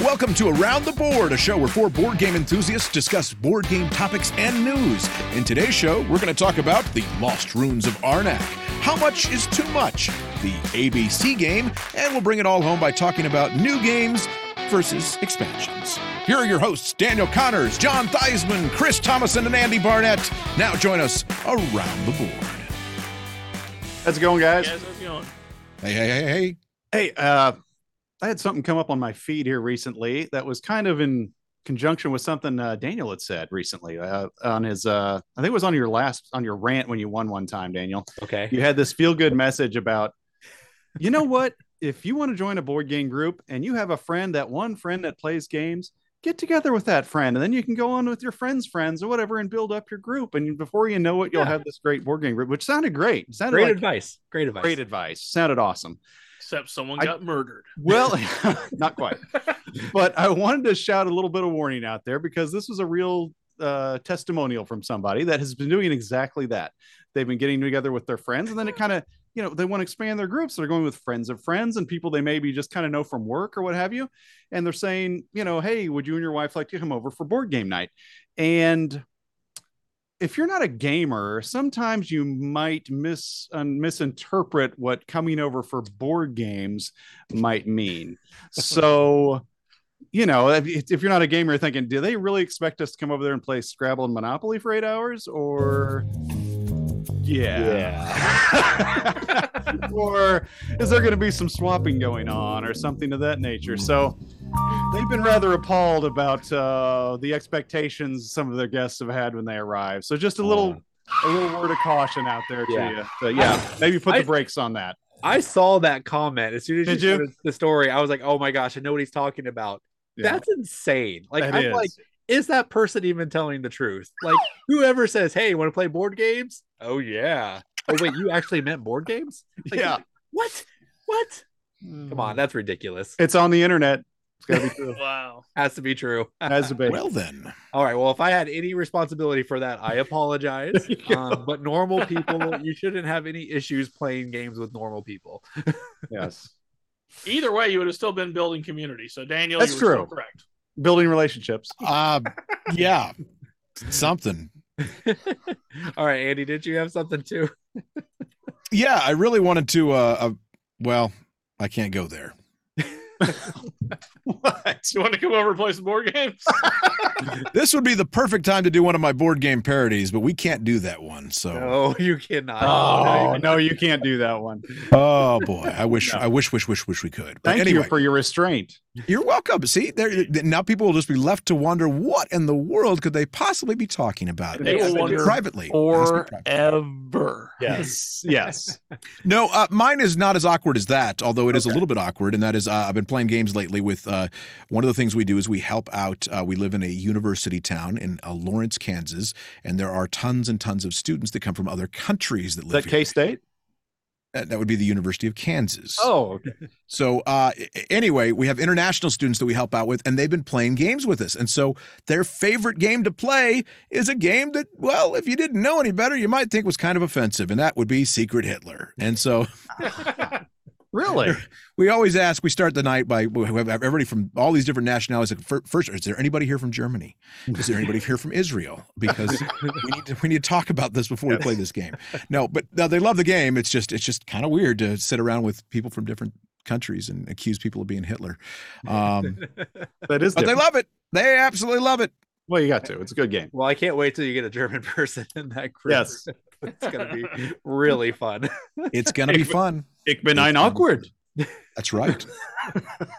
Welcome to Around the Board, a show where four board game enthusiasts discuss board game topics and news. In today's show, we're going to talk about the Lost Ruins of Arnak, how much is too much, the ABC game, and we'll bring it all home by talking about new games versus expansions. Here are your hosts, Daniel Connors, John Theismann, Chris Thomason, and Andy Barnett. Now join us around the board. How's it going, guys? Guys, how's it going? Hey, hey, hey, hey. Hey, uh, I had something come up on my feed here recently that was kind of in conjunction with something uh, Daniel had said recently uh, on his. Uh, I think it was on your last on your rant when you won one time, Daniel. Okay. You had this feel good message about, you know what? If you want to join a board game group and you have a friend, that one friend that plays games, get together with that friend, and then you can go on with your friends' friends or whatever and build up your group. And before you know it, you'll Yeah. have this great board game group, which sounded great. It sounded Great like advice. Great advice. great advice. Sounded awesome. Except someone I- got murdered. Well, not quite. But I wanted to shout a little bit of warning out there because this was a real uh, testimonial from somebody that has been doing exactly that. They've been getting together with their friends, and then it kind of, you know, they want to expand their groups. They're going with friends of friends and people they maybe just kind of know from work or what have you. And they're saying, you know, hey, would you and your wife like to come over for board game night? And if you're not a gamer, sometimes you might mis misinterpret what coming over for board games might mean. So, you know, if, if you're not a gamer, thinking, do they really expect us to come over there and play Scrabble and Monopoly for eight hours? Or, yeah. or is there going to be some swapping going on or something of that nature? So, they've been rather appalled about uh, the expectations some of their guests have had when they arrive. So, just a little. A little word of caution out there to Yeah. you. So, yeah, maybe put the brakes on that. I saw that comment as soon as Did you, you? the story. I was like, oh my gosh, I know what he's talking about. Yeah. That's insane. Like, That I'm is. like, is that person even telling the truth? Like, whoever says, hey, want to play board games? Oh, yeah. Oh, wait, you actually meant board games? Like, yeah. What? What? Come on, that's ridiculous. It's on the internet. It's got to be true. Wow. Has to be true. Has to be. Well, then. All right. Well, if I had any responsibility for that, I apologize. um, but normal people, you shouldn't have any issues playing games with normal people. yes. Either way, you would have still been building community. So Daniel, That's you were true. still correct. Building relationships. Uh, yeah, something. All right, Andy, did you have something too? Yeah, I really wanted to. Uh, uh, well, I can't go there. what? You want to come over and play some board games? This would be the perfect time to do one of my board game parodies, but we can't do that one. So, No, you cannot. Oh no, you can't do that one. oh boy, I wish, No. I wish, wish, wish, wish we could. But Thank anyway, you for your restraint. You're welcome. See, there now people will just be left to wonder what in the world could they possibly be talking about They will wonder privately. Ask me privately. Forever. Yes. Yes. No, uh, mine is not as awkward as that, although it is a little bit awkward. And that is, uh, I've been playing games lately with uh, one of the things we do is we help out. Uh, we live in a university town in uh, Lawrence, Kansas, and there are tons and tons of students that come from other countries that live that here. K State? That, that would be the University of Kansas. Oh, okay. So uh, anyway, we have international students that we help out with, and they've been playing games with us. And so their favorite game to play is a game that, well, if you didn't know any better, you might think was kind of offensive, and that would be Secret Hitler. And so really? we always ask. We start the night by we have everybody from all these different nationalities. Like, First, is there anybody here from Germany? Is there anybody here from Israel? Because we need to we need to talk about this before we play this game. No, but no, they love the game. It's just it's just kind of weird to sit around with people from different countries and accuse people of being Hitler. Um, That is. but they love it. They absolutely love it. Well, you got to. It's a good game. Well, I can't wait till you get a German person in that group. Yes. it's gonna be really fun. It's gonna be fun. Ich bin ein awkward. That's right.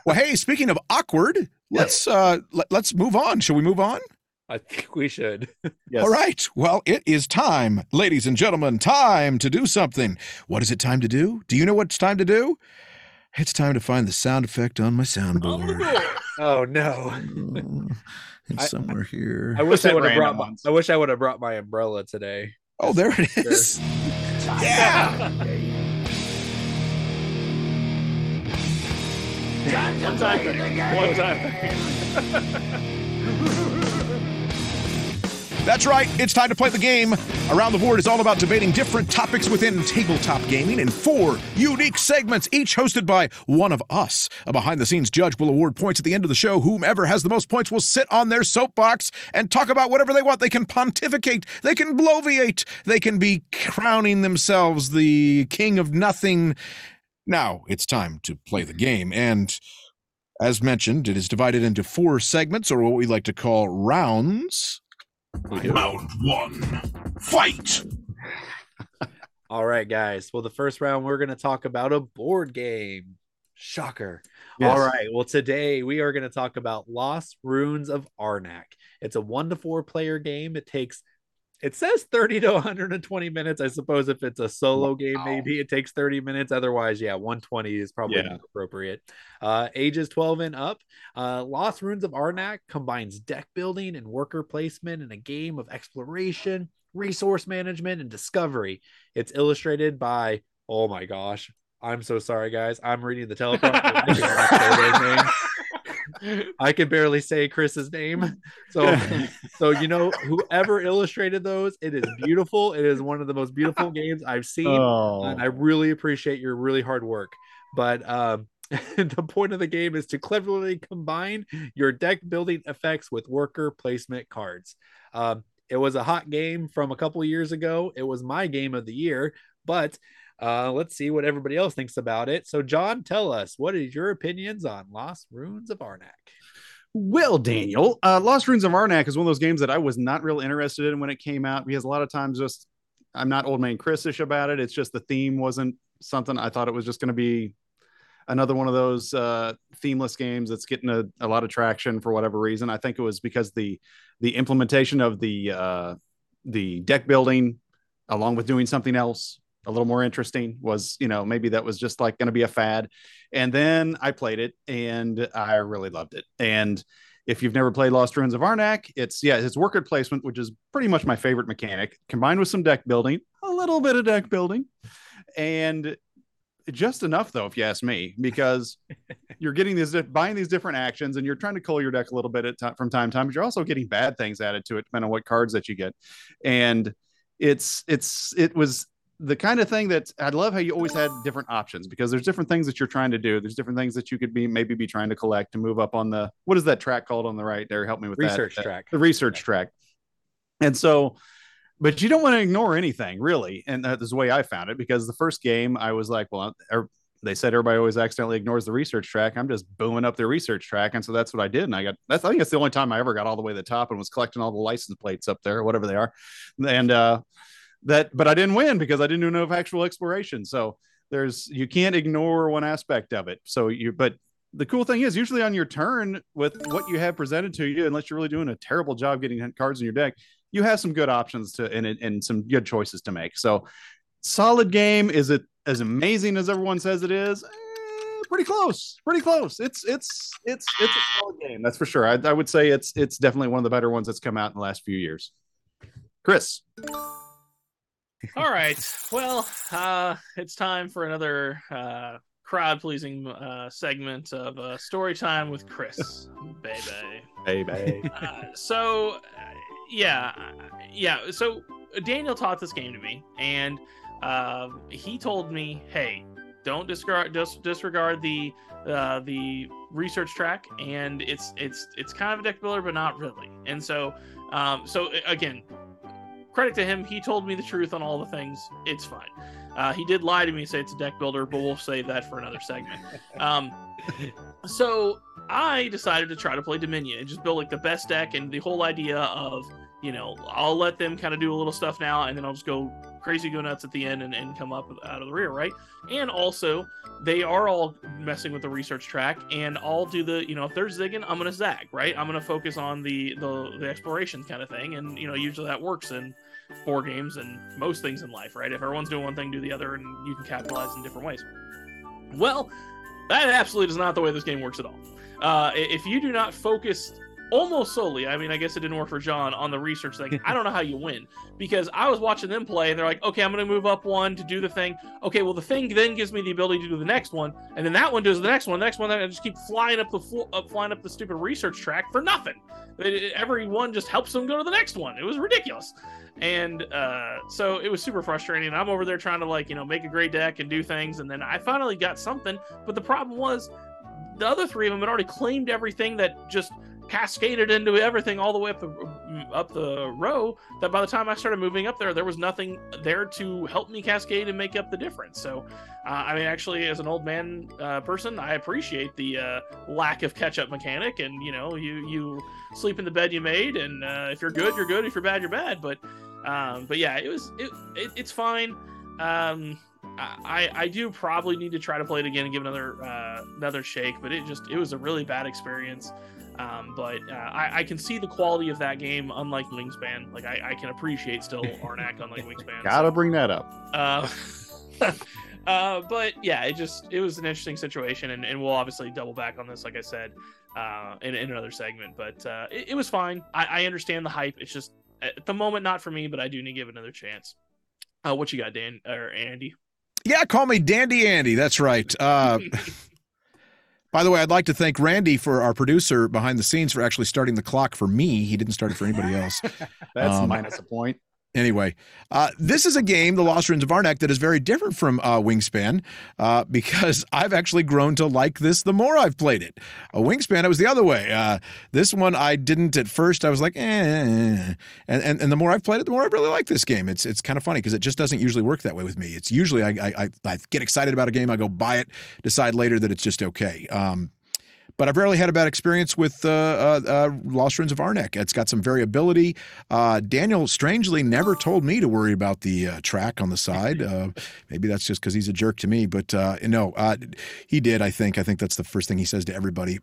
well, hey, speaking of awkward, let's uh let, let's move on. Shall we move on? I think we should. Yes. All right. Well, it is time, ladies and gentlemen, time to do something. What is it time to do? Do you know what it's time to do? It's time to find the sound effect on my soundboard. Oh no! Mm, It's I- somewhere here. I wish I would have brought. My. I wish I would have brought my umbrella today. Oh, there it is. Yeah. One time. One time. That's right, it's time to play the game. Around the Board is all about debating different topics within tabletop gaming in four unique segments, each hosted by one of us. A behind the scenes judge will award points at the end of the show. Whomever has the most points will sit on their soapbox and talk about whatever they want. They can pontificate, they can bloviate, they can be crowning themselves the king of nothing. Now it's time to play the mm-hmm. game. And as mentioned, it is divided into four segments, or what we like to call rounds. Round one, fight! All right, guys. Well, the first round, we're going to talk about a board game. Shocker. Yes. All right. Well, today we are going to talk about Lost Ruins of Arnak. It's a one to four player game. It takes, it says 30 to 120 minutes. I suppose if it's a solo game, maybe it takes 30 minutes. Otherwise, yeah, 120 is probably Yeah. appropriate. Uh, ages 12 and up. Uh, Lost Ruins of Arnak combines deck building and worker placement in a game of exploration, resource management, and discovery. It's illustrated by, oh my gosh, I'm so sorry, guys. I'm reading the teleprompter. I cannot say those names. I can barely say Chris's name. So, so you know, whoever illustrated those, it is beautiful. It is one of the most beautiful games I've seen, Oh, and I really appreciate your really hard work. But um, the point of the game is to cleverly combine your deck building effects with worker placement cards. Um, it was a hot game from a couple years ago. It was my game of the year, but uh, let's see what everybody else thinks about it. So, John, tell us what is your opinions on Lost Ruins of Arnak? Well, Daniel, uh, Lost Ruins of Arnak is one of those games that I was not real interested in when it came out because a lot of times just I'm not old man Chrisish about it. It's just the theme wasn't something I thought it was just going to be another one of those uh, themeless games that's getting a, a lot of traction for whatever reason. I think it was because the the implementation of the uh, the deck building along with doing something else a little more interesting was you know maybe that was just like going to be a fad. And then i played it and i really loved it. And if you've never played lost ruins of arnak it's yeah it's worker placement which is pretty much my favorite mechanic combined with some deck building a little bit of deck building. And just enough though if you ask me because you're getting these buying these different actions and you're trying to cull your deck a little bit at ti- from time to time but you're also getting bad things added to it depending on what cards that you get. And it's it's it was the kind of thing that I love how you always had different options because there's different things that you're trying to do. There's different things that you could be maybe be trying to collect to move up on the what is that track called on the right there? Help me with Research that. track. The research track. And so, but you don't want to ignore anything really. And that is the way I found it because the first game I was like, well, er- they said everybody always accidentally ignores the research track. I'm just booming up the research track. And so that's what I did. And I got that's I think that's the only time I ever got all the way to the top and was collecting all the license plates up there or whatever they are. And uh that but I didn't win because I didn't do enough actual exploration. So there's you can't ignore one aspect of it. So you but the cool thing is usually on your turn with what you have presented to you, unless you're really doing a terrible job getting cards in your deck, you have some good options to and and some good choices to make. So solid game. Is it as amazing as everyone says it is? Eh, pretty close. Pretty close. It's it's it's it's a solid game. That's for sure. I, I would say it's it's definitely one of the better ones that's come out in the last few years. Chris. All right. Well, uh, it's time for another uh, crowd pleasing uh, segment of uh, story time with Chris, baby. Baby. Uh, so, uh, yeah, yeah. So Daniel taught this game to me, and uh, he told me, "Hey, don't discard dis- disregard the uh, the research track, and it's it's it's kind of a deck builder, but not really." And so, um, so again, credit to him. He told me the truth on all the things. It's fine. Uh, he did lie to me, say it's a deck builder, but we'll save that for another segment. Um, so I decided to try to play Dominion and just build like the best deck, and the whole idea of you know I'll let them kind of do a little stuff now, and then I'll just go crazy, go nuts at the end, and, and come up out of the rear, right? And also they are all messing with the research track, and I'll do the you know if they're zigging, I'm gonna zag, right? I'm gonna focus on the the the exploration kind of thing, and you know usually that works in board games and most things in life, right? If everyone's doing one thing, do the other, and you can capitalize in different ways. Well, that absolutely is not the way this game works at all. Uh, if you do not focus almost solely. I mean, I guess it didn't work for John on the research thing. I don't know how you win because I was watching them play and they're like, okay, I'm going to move up one to do the thing. Okay, well, the thing then gives me the ability to do the next one, and then that one does the next one, the next one, then I just keep flying up the up, flying up the stupid research track for nothing. It, it, every one just helps them go to the next one. It was ridiculous, and uh, so it was super frustrating. I'm over there trying to like you know make a great deck and do things, and then I finally got something. But the problem was the other three of them had already claimed everything that just cascaded into everything all the way up the up the row that by the time I started moving up there there was nothing there to help me cascade and make up the difference. So uh, I mean actually as an old man uh, person I appreciate the uh, lack of catch up mechanic and you know you you sleep in the bed you made and uh, if you're good you're good. If you're bad you're bad. But um, but yeah it was it, it it's fine. Um, I, I do probably need to try to play it again and give another uh, another shake, but it just it was a really bad experience. Um, but uh, I, I, can see the quality of that game, unlike Wingspan. Like I, I can appreciate still Arnak, unlike Wingspan. Gotta so. bring that up. Uh, uh, but yeah, it just it was an interesting situation, and, and we'll obviously double back on this, like I said, uh, in, in another segment. But uh, it, it, was fine. I, I understand the hype. It's just at the moment not for me, but I do need to give it another chance. Uh, what you got, Dan or Andy? Yeah, call me Dandy Andy. That's right. By the way, I'd like to thank Randy for our producer behind the scenes for actually starting the clock for me. He didn't start it for anybody else. That's um, minus a point. Anyway, uh, this is a game, The Lost Ruins of Arnak, that is very different from uh, Wingspan uh, because I've actually grown to like this the more I've played it. A Wingspan, it was the other way. Uh, this one, I didn't at first. I was like, eh. And, and, and the more I've played it, the more I really like this game. It's it's kind of funny because it just doesn't usually work that way with me. It's usually I, I, I get excited about a game, I go buy it, decide later that it's just okay. Um, but I've rarely had a bad experience with uh, uh, uh, Lost Ruins of Arnak. It's got some variability. Uh, Daniel strangely never told me to worry about the uh, track on the side. Maybe that's just because he's a jerk to me, but no, he did. I think. I think that's the first thing he says to everybody.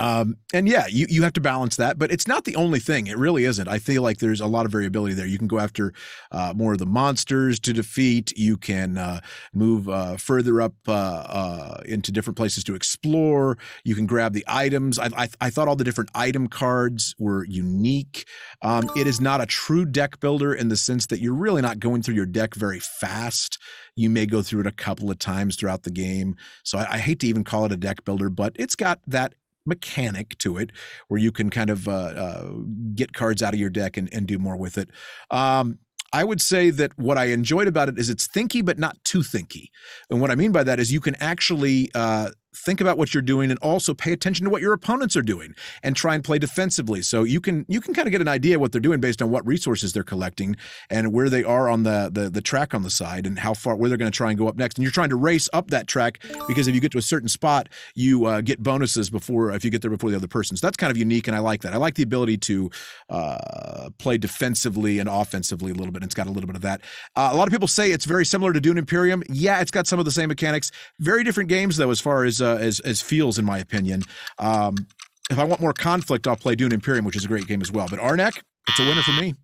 Um, and yeah, you, you have to balance that, but it's not the only thing. It really isn't. I feel like there's a lot of variability there. You can go after uh, more of the monsters to defeat. You can uh, move uh, further up uh, uh, into different places to explore. You can grab the items. I, I, I thought all the different item cards were unique. Um, it is not a true deck builder in the sense that you're really not going through your deck very fast. You may go through it a couple of times throughout the game. So I, I hate to even call it a deck builder, but it's got that mechanic to it where you can kind of uh, uh, get cards out of your deck and, and do more with it. Um, I would say that what I enjoyed about it is it's thinky, but not too thinky. And what I mean by that is you can actually uh, think about what you're doing and also pay attention to what your opponents are doing and try and play defensively. So you can you can kind of get an idea what they're doing based on what resources they're collecting and where they are on the the, the track on the side and how far where they're going to try and go up next. And you're trying to race up that track because if you get to a certain spot you uh, get bonuses before if you get there before the other person. So that's kind of unique and i like that. I like the ability to uh, play defensively and offensively a little bit. It's got a little bit of that. Uh, a lot of people say it's very similar to dune imperium. Yeah it's got some of the same mechanics. Very different games though as far as uh, as as feels in my opinion. Um, if I want more conflict, I'll play Dune Imperium, which is a great game as well. But Arnak, it's a winner for me.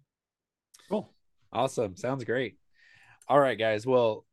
Cool, awesome, sounds great. All right, guys. Well,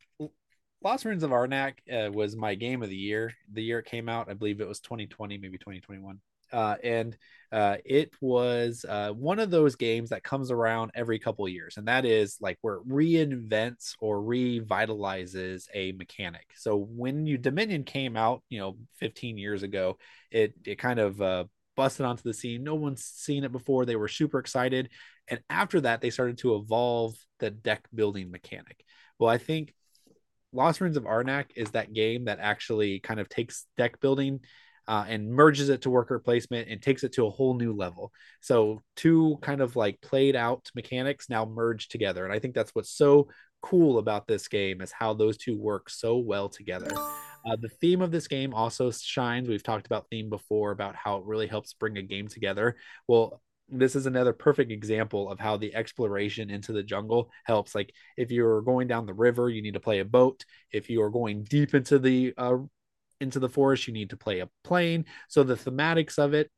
Lost Ruins of Arnak uh, was my game of the year. The year it came out, I believe it was 2020, maybe 2021 uh, and uh, it was uh, one of those games that comes around every couple years, and that is like where it reinvents or revitalizes a mechanic. So when you Dominion came out, you know, 15 years ago, it it kind of uh, busted onto the scene. No one's seen it before. They were super excited, and after that, they started to evolve the deck building mechanic. Well, I think Lost Ruins of Arnak is that game that actually kind of takes deck building uh, and merges it to worker placement and takes it to a whole new level. So two kind of like played out mechanics now merge together, and I think that's what's so cool about this game is how those two work so well together. Uh, the theme of this game also shines. We've talked about theme before about how it really helps bring a game together. Well, this is another perfect example of how the exploration into the jungle helps. Like if you're going down the river, you need to play a boat. If you are going deep into the uh, into the forest, you need to play a plane. So the thematics of it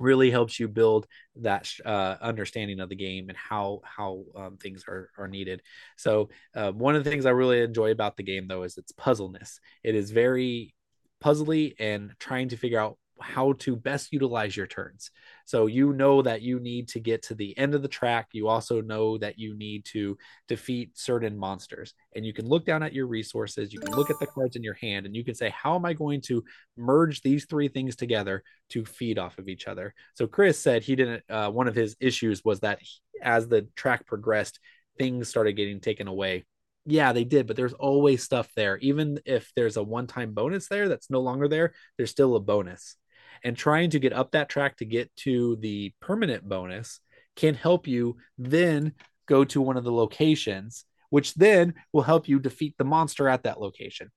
really helps you build that uh, understanding of the game and how how um, things are are needed. So uh, one of the things I really enjoy about the game though is its puzzleness. It is very puzzly and trying to figure out how to best utilize your turns. So you know that you need to get to the end of the track. You also know that you need to defeat certain monsters. And you can look down at your resources, you can look at the cards in your hand, and you can say, How am I going to merge these three things together to feed off of each other? So Chris said he didn't, uh, one of his issues was that he, as the track progressed, things started getting taken away yeah, they did, but there's always stuff there. Even if there's a one time bonus there that's no longer there, there's still a bonus. And trying to get up that track to get to the permanent bonus can help you then go to one of the locations, which then will help you defeat the monster at that location.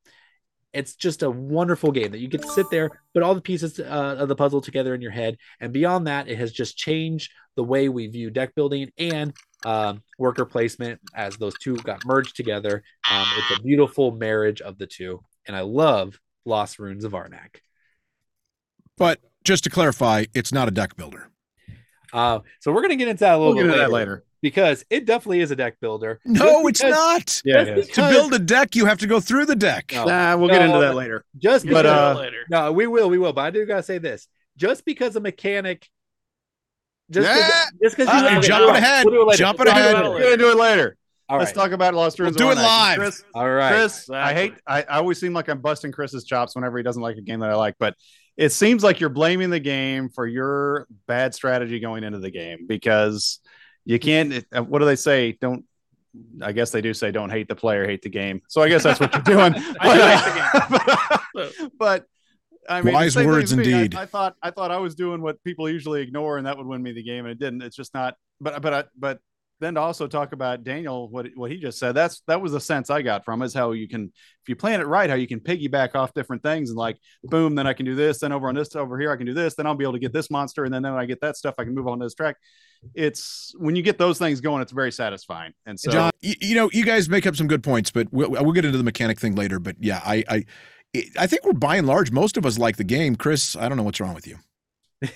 It's just a wonderful game that you get to sit there, put all the pieces uh, of the puzzle together in your head. And beyond that, it has just changed the way we view deck building and um, worker placement as those two got merged together. Um, it's a beautiful marriage of the two, and I love Lost Ruins of Arnak. But just to clarify, it's not a deck builder. Uh, so we're gonna get into that a little We'll bit into later, that later. because it definitely is a deck builder. No, Just it's not. Yeah, just it is. To build a deck, you have to go through the deck. No. Nah, we'll get No, into that later. just Get But, because, uh, later. no, we will, we will. But I do gotta say this: just because a mechanic, just Yeah. because, just because Uh, you you're jumping ahead. we'll do it later. Jumping We'll do it ahead. later. We're gonna do it later. All Let's right, talk about Lost Ruins. We'll of do it live. Chris, all right. Chris, I hate. I, I always seem like I'm busting Chris's chops whenever he doesn't like a game that I like, but it seems like you're blaming the game for your bad strategy going into the game because you can't. uh, What do they say? Don't. I guess they do say don't hate the player, hate the game. So I guess that's what you're doing. I but, So- but I mean, Wise the same thing words as me. I- indeed. I, thought I thought I was doing what people usually ignore, and that would win me the game, and it didn't. It's just not. But but I, but then to also talk about Daniel, what what he just said. That's that was the sense I got from is how you can, if you plan it right, how you can piggyback off different things and like, boom, then I can do this. Then over on this over here, I can do this. Then I'll be able to get this monster, and then then when I get that stuff, I can move on to this track. It's when you get those things going, it's very satisfying. And so, John, you, you know, you guys make up some good points, but we'll, we'll get into the mechanic thing later. But yeah, I, I, I think we're by and large, most of us like the game. Chris, I don't know what's wrong with you.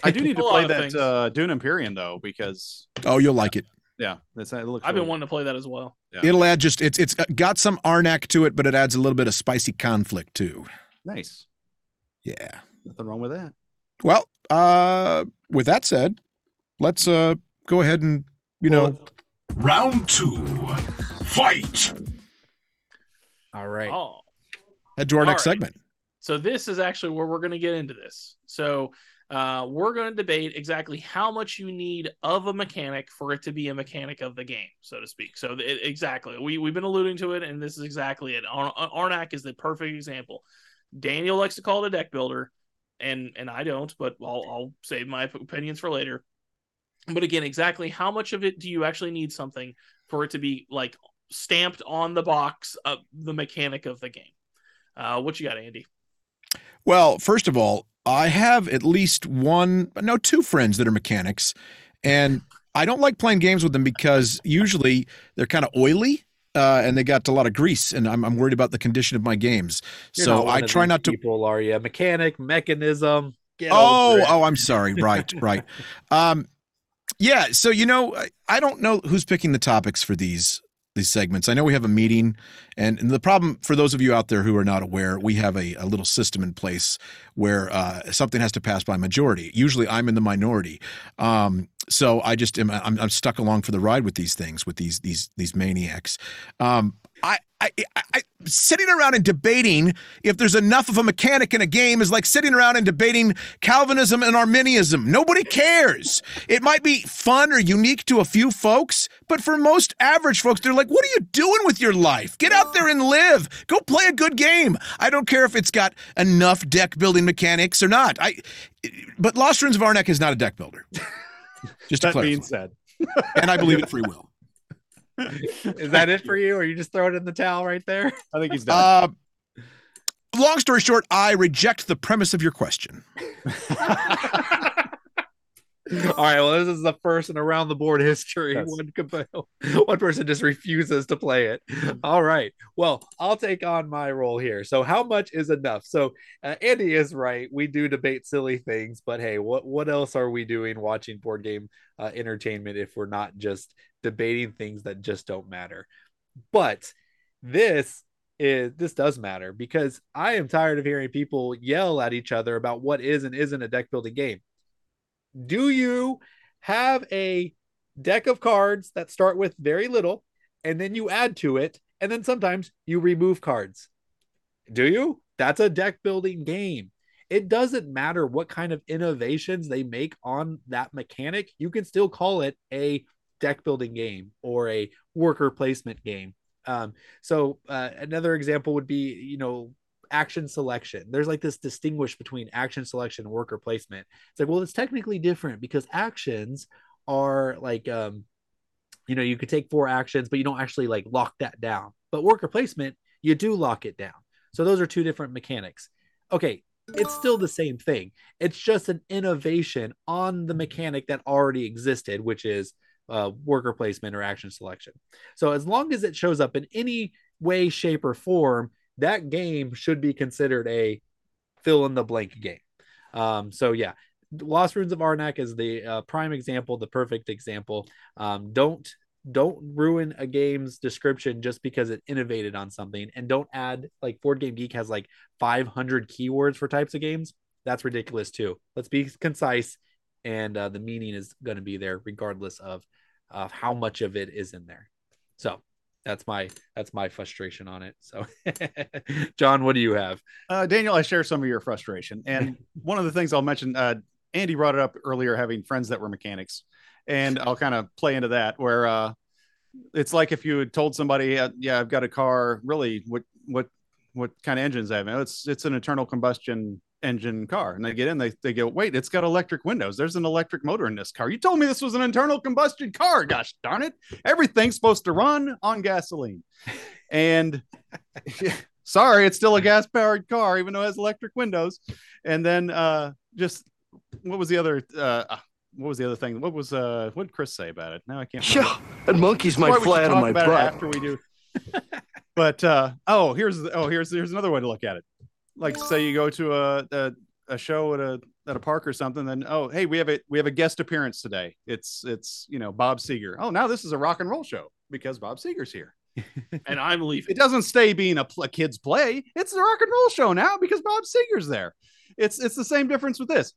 I do need to play that things. uh, Dune Imperium though, because Oh, you'll like it. Yeah, that's it looks. I've been wanting to play that as well. Yeah. It'll add just it's it's got some Arnak to it, but it adds a little bit of spicy conflict too. nice. Yeah. Nothing wrong with that. Well, uh, with that said, let's uh go ahead and you know Round two. Fight. All right. Oh, head to our all next right. segment. so this is actually where we're going to get into this. So uh, we're going to debate exactly how much you need of a mechanic for it to be a mechanic of the game, so to speak. So it, exactly, we we've been alluding to it, and this is exactly it. Ar- Arnak is the perfect example. Daniel likes to call it a deck builder, and and I don't, but I'll I'll save my opinions for later. But again, exactly how much of it do you actually need something for it to be like stamped on the box of the mechanic of the game? Uh, what you got, Andy? Well, first of all, I have at least one, no, two friends that are mechanics, and I don't like playing games with them because usually they're kind of oily. Uh, and they got a lot of grease, and I'm, I'm worried about the condition of my games. You're so I try not to. People are you mechanic, mechanism? Get Oh, oh, I'm sorry. Right, right. Um, yeah. So you know, I don't know who's picking the topics for these these segments. I know we have a meeting, and, and the problem for those of you out there who are not aware, we have a, a little system in place where uh, something has to pass by majority. Usually, I'm in the minority, um, so I just am. I'm, I'm stuck along for the ride with these things, with these these these maniacs. Um, I, I, I, sitting around and debating if there's enough of a mechanic in a game is like sitting around and debating Calvinism and Arminianism. Nobody cares. It might be fun or unique to a few folks, but for most average folks, they're like, "What are you doing with your life? Get out there and live. Go play a good game." I don't care if it's got enough deck building mechanics or not. I, but Lost Ruins of Arnak is not a deck builder. Just That being said, and I believe in free will. Is that it for you? Or you just throw it in the towel right there? I think he's done. Uh, long story short, I reject the premise of your question. All right. Well, this is the first in around the board history. Yes. One, one person just refuses to play it. All right. Well, I'll take on my role here. So, how much is enough? So, uh, Andy is right. We do debate silly things, but hey, what what else are we doing watching board game uh, entertainment if we're not just debating things that just don't matter? But this is this does matter because I am tired of hearing people yell at each other about what is and isn't a deck building game. Do you have a deck of cards that start with very little and then you add to it and then sometimes you remove cards? Do you? That's a deck building game. It doesn't matter what kind of innovations they make on that mechanic, you can still call it a deck building game or a worker placement game um, so uh, another example would be, you know, action selection. There's like this distinguish between action selection and worker placement. It's like, well, it's technically different because actions are like, um, you know, you could take four actions, but you don't actually like lock that down. But worker placement, you do lock it down. So those are two different mechanics. Okay, it's still the same thing. It's just an innovation on the mechanic that already existed, which is uh, worker placement or action selection. So as long as it shows up in any way, shape, or form, that game should be considered a fill in the blank game. Um, so yeah, Lost Ruins of Arnak is the uh, prime example, the perfect example. Um, don't don't ruin a game's description just because it innovated on something, and don't add like Board Game Geek has like 500 keywords for types of games. That's ridiculous too. Let's be concise, and uh, the meaning is going to be there regardless of of how much of it is in there. So that's my that's my frustration on it. So, John, what do you have? Uh, Daniel, I share some of your frustration, and one of the things I'll mention. Uh, Andy brought it up earlier, having friends that were mechanics, and I'll kind of play into that where uh, it's like if you had told somebody, uh, "Yeah, I've got a car. Really, what what what kind of engines I have? It's it's an internal combustion engine car and they get in they, they go wait it's got electric windows. There's an electric motor in this car. You told me this was an internal combustion car. Gosh darn it. Everything's supposed to run on gasoline. And sorry it's still a gas powered car even though it has electric windows. And then uh just what was the other uh, what was the other thing? What was uh what did chris say about it? Now i can't yeah and monkeys might fly out of my butt. after we do? But uh oh here's oh here's here's another way to look at it like say you go to a, a, a show at a at a park or something then oh hey we have a we have a guest appearance today. It's it's you know bob seger. Oh now this is a rock and roll show because bob seger's here. And i'm leaving. It doesn't stay being a, a kid's play. It's a rock and roll show now because bob seger's there. It's it's the same difference with this.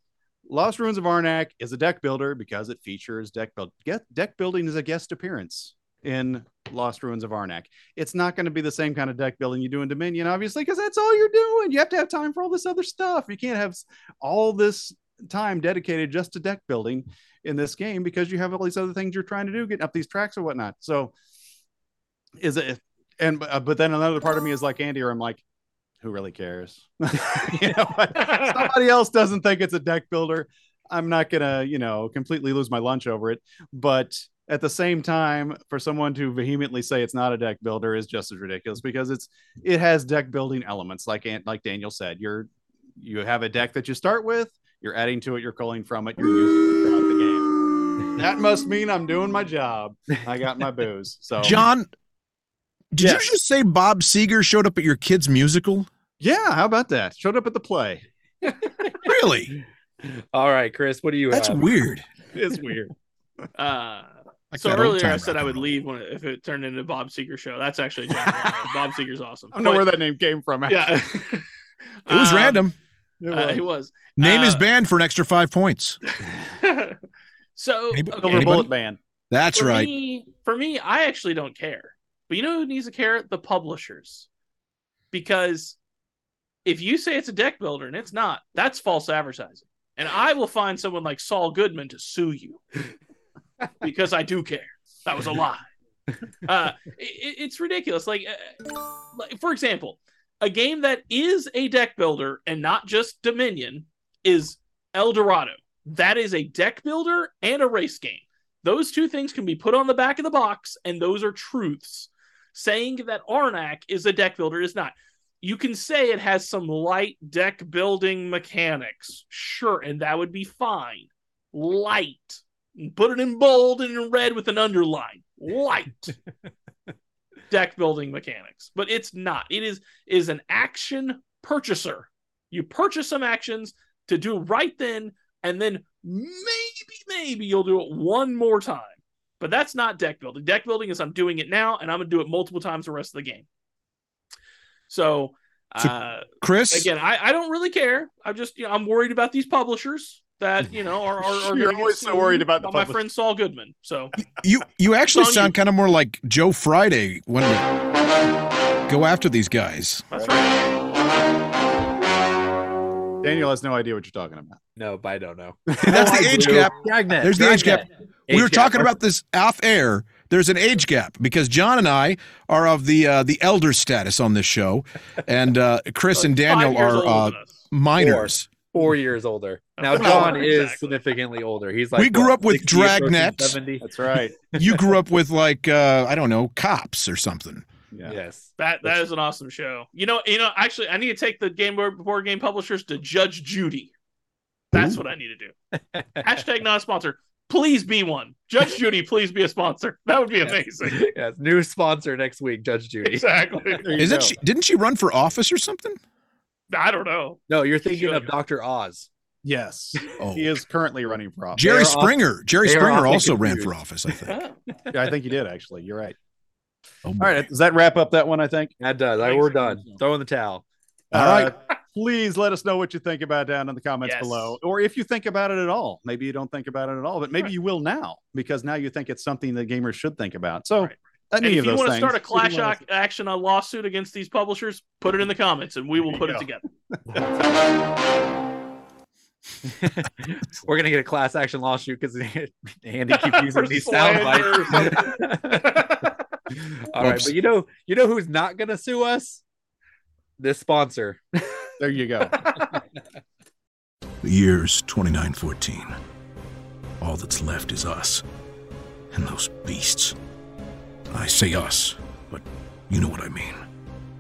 Lost ruins of arnak is a deck builder because it features deck build get deck building is a guest appearance in Lost Ruins of Arnak. It's not going to be the same kind of deck building you do in Dominion, obviously, because that's all you're doing. You have to have time for all this other stuff. You can't have all this time dedicated just to deck building in this game because you have all these other things you're trying to do, getting up these tracks or whatnot. So, is it? And uh, but then another part of me is like Andy, or I'm like, who really cares? you know, somebody else doesn't think it's a deck builder. I'm not gonna, you know, completely lose my lunch over it. But at the same time for someone to vehemently say it's not a deck builder is just as ridiculous because it's it has deck building elements like like daniel said you're you have a deck that you start with you're adding to it you're pulling from it you're using it throughout the game. That must mean i'm doing my job. I got my booze so. John did yes. you just say bob seger showed up at your kids musical? Yeah how about that? Showed up at the play. Really? All right chris what do you that's have? weird. It's weird. Uh like so earlier I said I would leave when it, if it turned into Bob Seger show. That's actually Bob Seger's awesome. I don't know where that name came from. Actually. Yeah, it was um, random. It was. Uh, it was. Name uh, is banned for an extra five points. so anybody, okay. bullet ban. That's for right. Me, for me, I actually don't care. But you know who needs to care? The publishers, because if you say it's a deck builder and it's not, that's false advertising. And I will find someone like Saul Goodman to sue you because I do care. That was a lie. Uh, it, it's ridiculous. Like, uh, like, for example, a game that is a deck builder and not just Dominion is El Dorado. That is a deck builder and a race game. Those two things can be put on the back of the box, and those are truths. Saying that Arnak is a deck builder is not. You can say it has some light deck building mechanics, sure, and that would be fine. Light put it in bold and in red with an underline. Light deck building mechanics, but it's not. It is is an action purchaser. You purchase some actions to do right then, and then maybe maybe you'll do it one more time. But that's not deck building. Deck building is I'm doing it now, and I'm gonna do it multiple times the rest of the game. So, So, uh, Chris, again, I, I don't really care. I'm just you know, I'm worried about these publishers that you know are are, are You're always so worried about the my friend Saul Goodman. So you you actually sound you. kind of more like Joe Friday when we go after these guys. that's right. Daniel has no idea what you're talking about. No, but I don't know. That's the age gap. Dragnet. There's the age gap. Dragnet. we were gap. talking about this off air. There's an age gap because John and I are of the uh, the elder status on this show, and uh, Chris and Daniel are uh, than us. minors. Four years older. Now Oh, John is significantly older. He's like We grew what, up with 60 Dragnet. That's right. You grew up with like uh, I don't know cops or something. Yeah. Yes. That that is an awesome show. You know, you know. Actually, I need to take the game board, board game publishers to Judge Judy. That's what I need to do. Hashtag not a sponsor. Please be one. Judge Judy, please be a sponsor. That would be amazing. yes. New sponsor next week, Judge Judy. exactly. Isn't go. she? Didn't she run for office or something? I don't know. No, you're thinking of Dr. Oz. Yes. Oh, He is currently running for office. Jerry They are off- Springer. Jerry they are Springer often also ran for office. I think. Yeah, I think he did actually. You're right. Oh, All right. Does that wrap up that one? I think. That does. Thanks. we're done. Throw in the towel. All right. Uh, please let us know what you think about down in the comments Yes. below, or if you think about it at all. Maybe you don't think about it at all, but maybe Right. you will now because now you think it's something that gamers should think about. So, Right. Any And if you those want to start a if you clash ac- action, a lawsuit against these publishers, put it in the comments and we will put you it together. we're gonna get a class action lawsuit because Andy keeps using these sound slander bites. All right, Oops. but you know, you know who's not gonna sue us? This sponsor. there you go. The year's 2914. All that's left is us. And those beasts. I say us, but you know what I mean.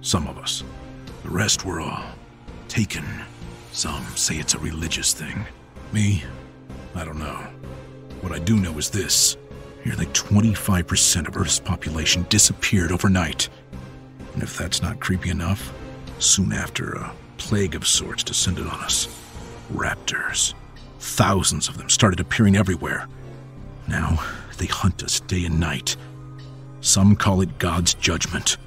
Some of us. The rest were all taken. Some say it's a religious thing. Me, I don't know. What I do know is this nearly 25% of Earth's population disappeared overnight. And if that's not creepy enough, soon after, a plague of sorts descended on us. Raptors. Thousands of them started appearing everywhere. Now, they hunt us day and night. Some call it God's judgment.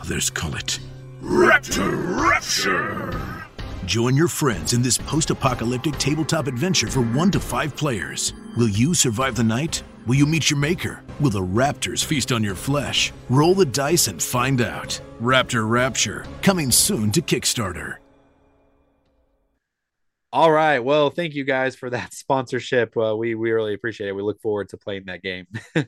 Others call it Raptor Rapture. Join your friends in this post apocalyptic tabletop adventure for one to five players. Will you survive the night? Will you meet your maker? Will the raptors feast on your flesh? Roll the dice and find out. Raptor Rapture, coming soon to Kickstarter. All right. Well, thank you guys for that sponsorship. Uh, we we really appreciate it. We look forward to playing that game.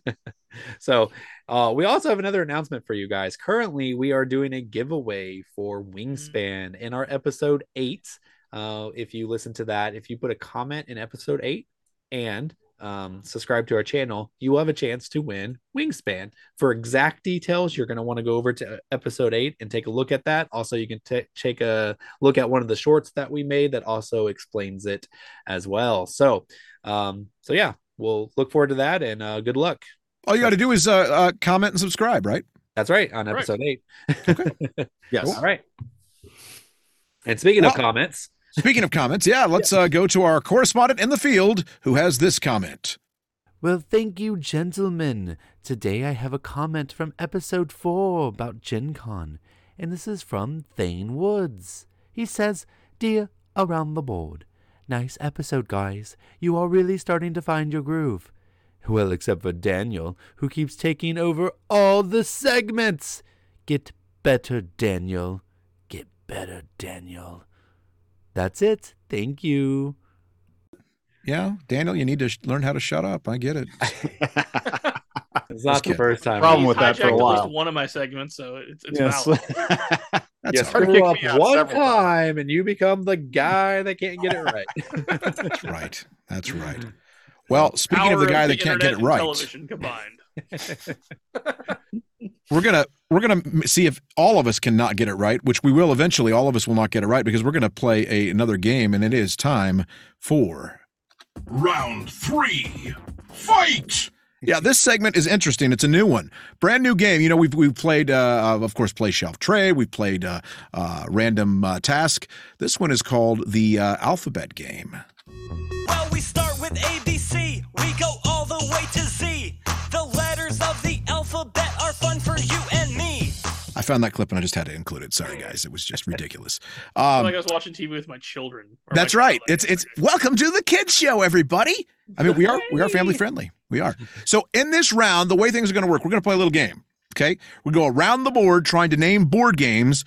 so, uh, we also have another announcement for you guys. Currently, we are doing a giveaway for Wingspan in our episode eight. Uh, if you listen to that, if you put a comment in episode eight and um, subscribe to our channel, you will have a chance to win Wingspan. For exact details, you're going to want to go over to episode eight and take a look at that. Also, you can ta- take a look at one of the shorts that we made that also explains it as well. So, um, so yeah, we'll look forward to that and uh, good luck. All you got to do is uh, uh, comment and subscribe, right? That's right on Right. episode eight. Yes. All right. And speaking of comments, Speaking of comments, yeah, let's uh, go to our correspondent in the field who has this comment. Well, thank you, gentlemen. Today I have a comment from episode 4 about Gen Con, and this is from Thane Woods. He says, Dear Around the Board, nice episode, guys. You are really starting to find your groove. Well, except for Daniel, who keeps taking over all the segments. Get better, Daniel. Get better, Daniel. That's it. Thank you. Yeah, Daniel, you need to sh- learn how to shut up. I get it. it's not the first time. Problem with that for a hijacked at while. least one of my segments, so it's, it's Yes. valid. That's you all hard to screw up one several time and you become the guy that can't get it right. That's right. That's right. Well, speaking of the guy the that can't get it right, television combined. we're gonna we're gonna see if all of us can not get it right, which we will eventually. All of us will not get it right because we're gonna play a, another game, and it is time for Round three. Fight! Yeah, this segment is interesting. It's a new one, brand new game. You know, we've we've played, uh, of course, play shelf tray. We've played uh, uh, random uh, task. This one is called the uh, alphabet game. Fun for you and me. I found that clip and I just had to include it. Sorry, guys. It was just ridiculous. I feel Um, like I was watching TV with my children. that's my right. child, It's it's welcome to the kids show, everybody. I mean, we are we are family friendly. We are. So in this round, the way things are going to work, we're going to play a little game. Okay, we go around the board trying to name board games.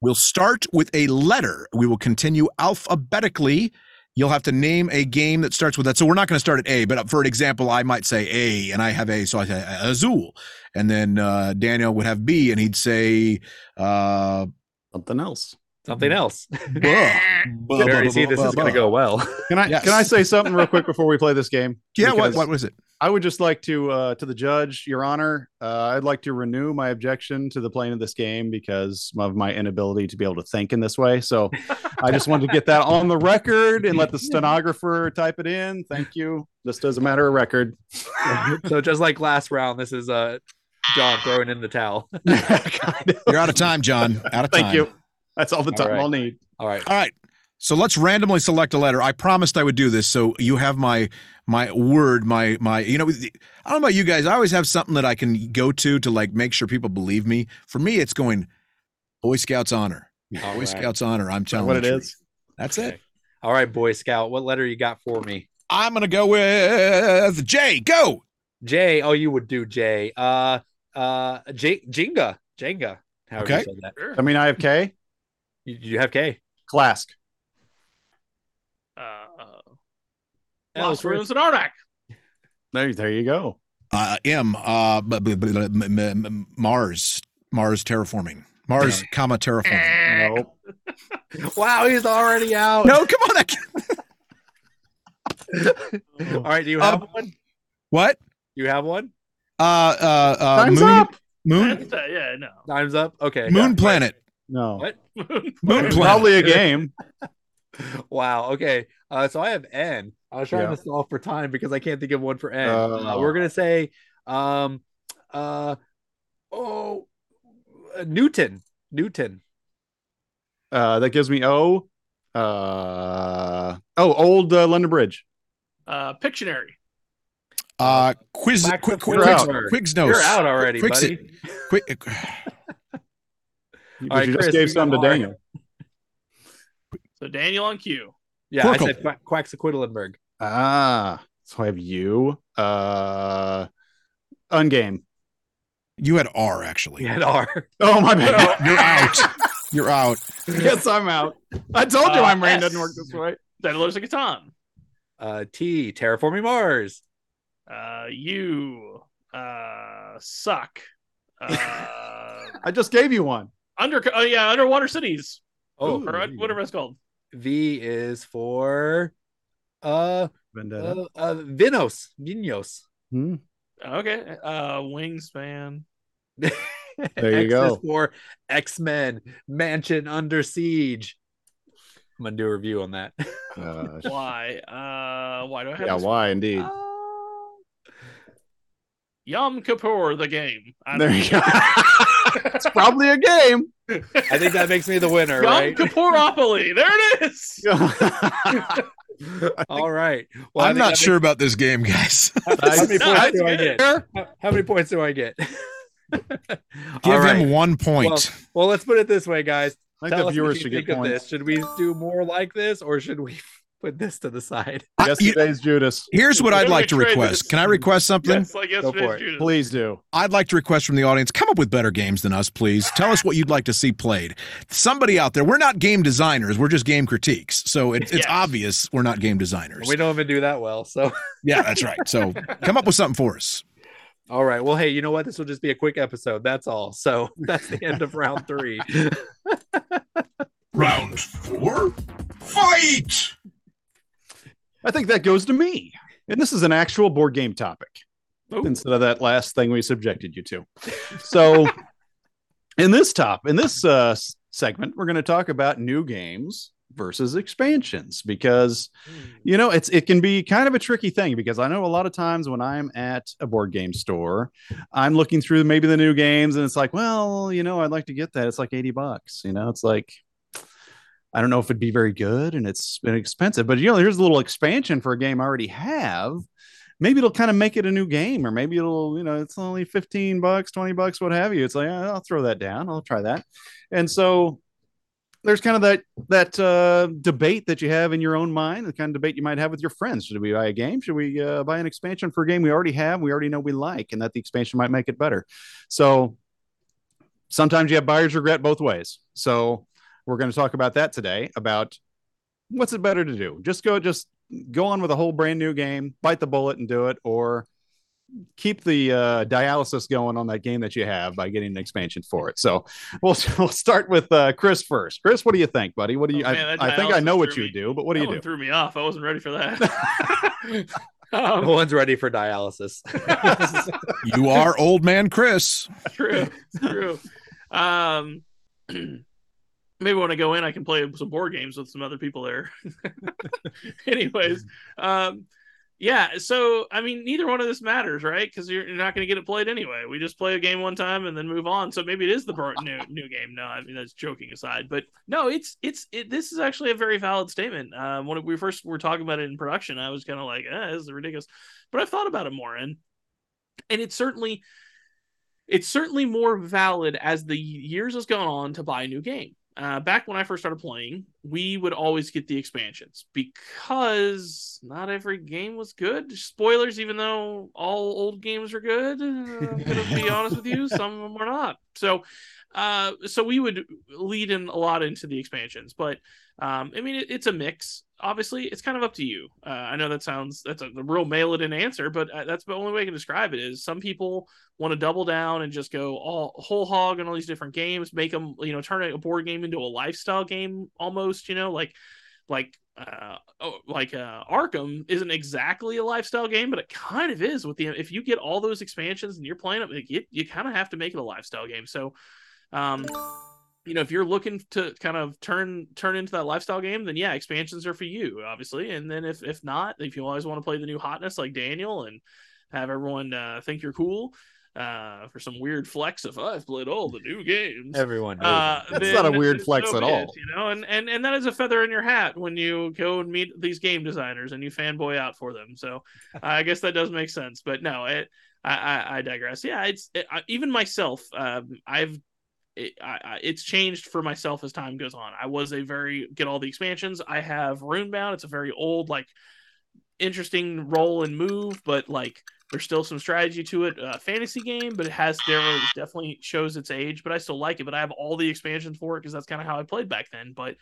We'll start with a letter. We will continue alphabetically. You'll have to name a game that starts with that. So we're not going to start at A, but for an example, I might say A, and I have A, so I say Azul, and then uh, Daniel would have B, and he'd say uh, Something else. Something else. buh. I can already see this is going to go well. Can I Yes. can I say something real quick before we play this game? Yeah, what, Because what was it? I would just like to uh, to the judge, Your Honor. Uh, I'd like to renew my objection to the playing of this game because of my inability to be able to think in this way. So I just wanted to get that on the record and let the stenographer type it in. Thank you. Just as a matter of record. so just like last round, this is uh John throwing in the towel. You're out of time, John. Out of time. Thank you. That's all the time right. I'll need. All right. All right. So let's randomly select a letter. I promised I would do this. So you have my my word, my my you know, I don't know about you guys. I always have something that I can go to to like make sure people believe me. For me, it's going Boy Scouts honor. All Boy right. Scouts honor. I'm telling you what the it truth. is. That's it. All right, Boy Scout. What letter you got for me? I'm gonna go with J. Go. J. Oh, you would do J. Uh, uh, J. Jenga. Jenga. However you Okay. that. I mean, I have K. You, you have K. Klask. Uh, That Lost Ruins in Arnak. There, there you go. Uh, M. Uh, b- b- b- m- m- m- Mars. Mars terraforming. Mars, comma terraforming. Nope. Wow, he's already out. No, come on. I can't- All right, do you have Um, one? What? You have one? Uh, uh, uh, Time's moon, up. moon, uh, yeah, no. Time's up. Okay. moon planet. No. What? Moon. Probably a game. Wow. Okay. Uh, so I have N. I was trying Yeah. to solve for time because I can't think of one for N. Oh. Uh, we're gonna say, um, uh, oh, uh, Newton. Newton. Uh, that gives me O. Uh, oh, old uh, London Bridge. Uh, Pictionary. Uh, quiz, Back quick, to quick, You're quick, out. quick nose. You're out already, Quick buddy. sit- Quick, Because right, you Chris, just gave you some to. Daniel. So Daniel on cue. Yeah, I Qwirkle. said Quack, Quaxaquiddlenberg. Ah, so I have you. Uh, ungame. you had R actually. You had R. Oh my bad. You're out. You're out. yes, I'm out. I told you Uh, my brain S. doesn't work this way. Settlers of Catan. Uh, T. Terraforming Mars. Uh, you. Uh, suck. Uh, I just gave you one. Under. Oh yeah, underwater cities. Oh, or uh, whatever it's called. V is for uh, Vendetta. uh, uh Vinhos. Vinhos. Hmm. Okay. Uh, Wingspan. There you X go. Is for X Men Mansion Under Siege. I'm gonna do a review on that. Uh, Why? Uh, why do I have? yeah, this? why indeed? Uh, Yom Kippur, the game. There don't you go. it's probably a game. I think that makes me the winner, Yom right? Kippuropoly. There it is. All right. Well, I I'm not that sure about this game, guys. makes- How many No, points do I get? How- How many points do I get? Give All right. him one point. Well, well, let's put it this way, guys. I think Tell the viewers should get points. this. Should we do more like this, or should we put this to the side? I- you- Yesterday's Judas. here's what I'd like to request. this. Can I request something? Yes, like Go for it. Judas. Please do. I'd like to request from the audience come up with better games than us, please. Tell us what you'd like to see played. Somebody out there, we're not game designers, we're just game critiques. So it, it's Yes. obvious we're not game designers. We don't even do that well. So, Yeah, that's right. So come up with something for us. all right. Well, hey, you know what? This will just be a quick episode. That's all. So that's the end of round three. Round four, fight! I think that goes to me. And this is an actual board game topic Ooh. instead of that last thing we subjected you to. So, in this top, in this uh, segment, we're going to talk about new games versus expansions because you know it's it can be kind of a tricky thing because I know a lot of times when I'm at a board game store, I'm looking through maybe the new games and it's like, well, you know, I'd like to get that. It's like 80 bucks, you know, it's like I don't know if it'd be very good and it's been expensive, but you know, here's a little expansion for a game I already have maybe it'll kind of make it a new game, or maybe it'll, you know, it's only 15 bucks, 20 bucks, what have you. It's like, "Ah, I'll throw that down. I'll try that. And so there's kind of that that uh, debate that you have in your own mind, the kind of debate you might have with your friends. Should we buy a game? Should we uh, buy an expansion for a game we already have, we already know we like, and that the expansion might make it better? So sometimes you have buyer's regret both ways. So we're going to talk about that today. About what's it better to do? Just go, just go on with a whole brand new game, bite the bullet and do it, or keep the uh, dialysis going on that game that you have by getting an expansion for it. So we'll we'll start with uh, Chris first. Chris, what do you think, buddy? What do you? Oh, man, I, I think I know what you me- do, but what do that you one do? threw me off. I wasn't ready for that. No um, one's ready for dialysis. You are old man Chris. true, true. Um, maybe when I go in, I can play some board games with some other people there. Anyways, um, yeah. So I mean, neither one of this matters, right? Because you're, you're not going to get it played anyway. We just play a game one time and then move on. So maybe it is the new new game. No, I mean that's joking aside, but no, it's it's it, this is actually a very valid statement. Um, when we first were talking about it in production, I was kind of like, eh, this is ridiculous, but I've thought about it more and and it's certainly it's certainly more valid as the years has gone on to buy a new game. Uh, back when I first started playing, we would always get the expansions because not every game was good. Spoilers, even though all old games are good, uh, I'm gonna be honest with you, some of them are not. So, uh, so we would lead in a lot into the expansions, but um, I mean, it, it's a mix. Obviously, it's kind of up to you. Uh, I know that sounds that's a, real mail it in answer, but uh, that's the only way I can describe it. Is some people want to double down and just go all whole hog on all these different games, make them, you know, turn a board game into a lifestyle game almost, you know, like like uh oh, like uh Arkham isn't exactly a lifestyle game, but it kind of is with the if you get all those expansions and you're playing it, you, you kind of have to make it a lifestyle game. So um you know, if you're looking to kind of turn turn into that lifestyle game, then yeah, expansions are for you, obviously. And then if if not, if you always want to play the new hotness like Daniel and have everyone uh, think you're cool uh, for some weird flex of I've played all the new games. Everyone. Uh. That's not a weird flex so at all. you know, and, and and that is a feather in your hat when you go and meet these game designers and you fanboy out for them. So I guess that does make sense. But no, it, I, I I digress. Yeah, it's it, I, even myself. Um, I've it, I, it's changed for myself as time goes on. I was a very get all the expansions. I have Runebound. It's a very old like interesting roll and move, but like there's still some strategy to it. Uh, fantasy game, but it has there definitely shows its age. But I still like it. But I have all the expansions for it because that's kind of how I played back then. But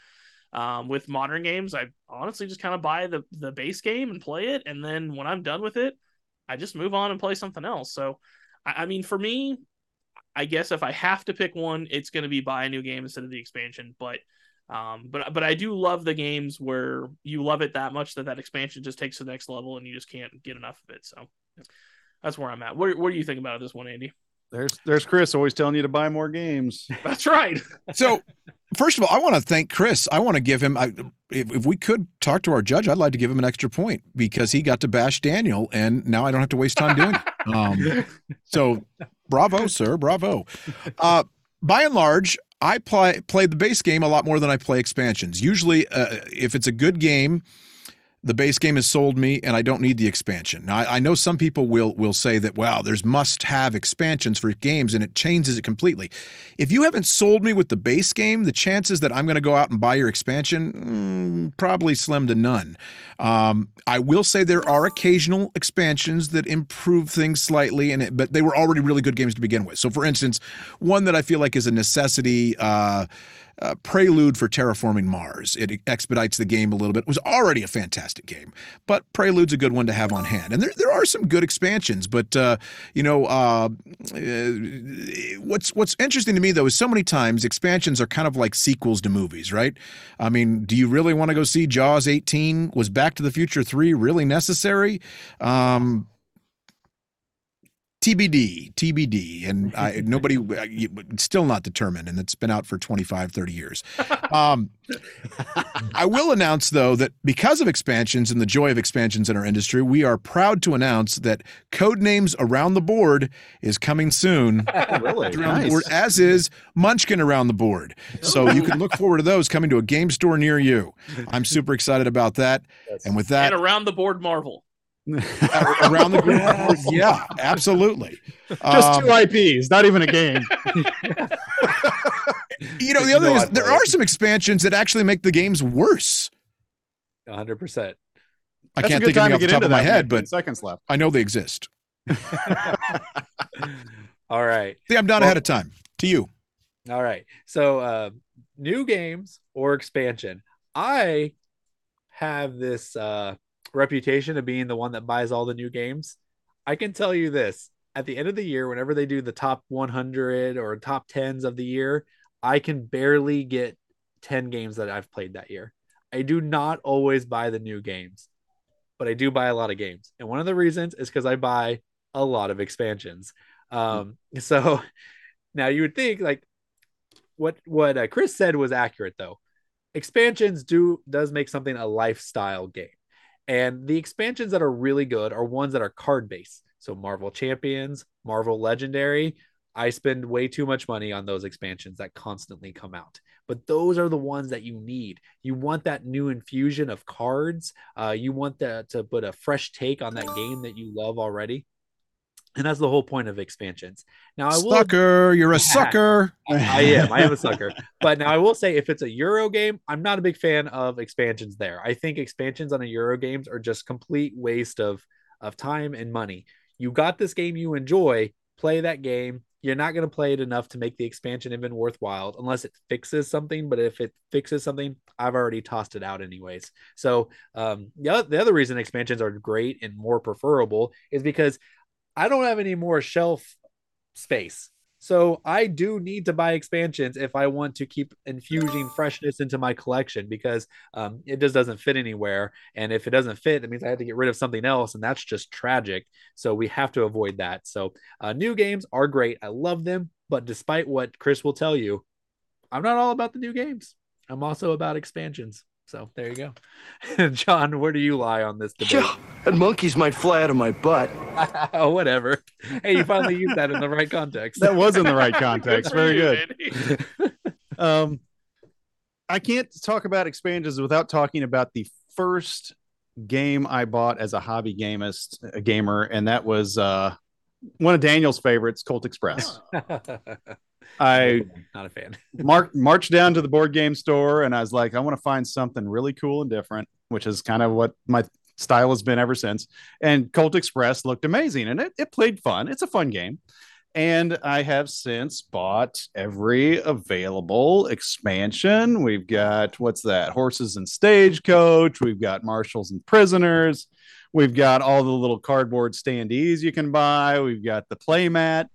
um, with modern games, I honestly just kind of buy the the base game and play it, and then when I'm done with it, I just move on and play something else. So, I mean, for me, I guess if I have to pick one, it's going to be buy a new game instead of the expansion. But um, but but I do love the games where you love it that much that that expansion just takes to the next level and you just can't get enough of it. So that's where I'm at. What what do you think about this one, Andy? There's there's Chris always telling you to buy more games. That's right. So, first of all, I want to thank Chris. I want to give him, I, if, if we could talk to our judge, I'd like to give him an extra point because he got to bash Daniel, and now I don't have to waste time doing it. Um, so, bravo, sir, bravo. Uh, by and large, I play play the base game a lot more than I play expansions. Usually, uh, if it's a good game, the base game has sold me, and I don't need the expansion. Now, I, I know some people will will say that, wow, there's must have expansions for games, and it changes it completely. If you haven't sold me with the base game, the chances that I'm going to go out and buy your expansion mm, probably slim to none. Um, I will say there are occasional expansions that improve things slightly, and but they were already really good games to begin with. So, for instance, one that I feel like is a necessity. Uh, uh, Prelude for Terraforming Mars. It expedites the game a little bit. It was already a fantastic game, but Prelude's a good one to have on hand. And there, there are some good expansions, but uh, you know, uh, uh, what's what's interesting to me though is so many times expansions are kind of like sequels to movies, right? I mean, do you really want to go see Jaws 18? Was Back to the Future 3 really necessary? Um, TBD, TBD, and I, nobody still not determined, and it's been out for 25, 30 years. Um, I will announce, though, that because of expansions and the joy of expansions in our industry, we are proud to announce that Codenames Around the Board is coming soon. really? Around the board, as is Munchkin Around the Board. So you can look forward to those coming to a game store near you. I'm super excited about that. And with that, and around the board Marvel. Around the group. Yeah, absolutely. Just Um, two IPs, not even a game. you know, the other know thing is there are some expansions that actually make the games worse. 100%. I can't good think of time to off the get top into of my head, but seconds left. I know they exist. All right. See, I'm done Well- ahead of time. To you. All right. So, uh, new games or expansion. I have this uh, reputation of being the one that buys all the new games. I can tell you this at the end of the year, whenever they do the top 100 or top 10s of the year, I can barely get 10 games that I've played that year. I do not always buy the new games, but I do buy a lot of games. And one of the reasons is because I buy a lot of expansions. Um, so now you would think like what what uh, Chris said was accurate though. Expansions do does make something a lifestyle game. And the expansions that are really good are ones that are card based. So Marvel Champions, Marvel Legendary, I spend way too much money on those expansions that constantly come out. But those are the ones that you need. You want that new infusion of cards. Uh, you want that to put a fresh take on that game that you love already. And that's the whole point of expansions. Now I will Sucker, you're a sucker. I am. I am a sucker. But now I will say, if it's a Euro game, I'm not a big fan of expansions there. I think expansions on a Euro games are just complete waste of of time and money. You got this game you enjoy, play that game. You're not going to play it enough to make the expansion even worthwhile unless it fixes something. But if it fixes something, I've already tossed it out anyways. So um, the, the other reason expansions are great and more preferable is because I don't have any more shelf space. So I do need to buy expansions if I want to keep infusing freshness into my collection because um, it just doesn't fit anywhere. And if it doesn't fit, that means I have to get rid of something else, and that's just tragic. So we have to avoid that. So uh, new games are great. I love them, but despite what Chris will tell you, I'm not all about the new games. I'm also about expansions. So there you go. John, where do you lie on this debate? Yeah, and monkeys might fly out of my butt. oh, whatever. Hey, you finally used that in the right context. That was in the right context. for Very you, good. Um, I can't talk about expansions without talking about the first game I bought as a hobby gamist, a gamer, and that was uh, one of Daniel's favorites, Colt Express. I not a fan. mark, marched down to the board game store and I was like, I want to find something really cool and different, which is kind of what my style has been ever since. And Colt Express looked amazing and it, it played fun. It's a fun game. And I have since bought every available expansion. We've got what's that? Horses and Stagecoach. We've got Marshals and Prisoners. We've got all the little cardboard standees you can buy. We've got the playmat.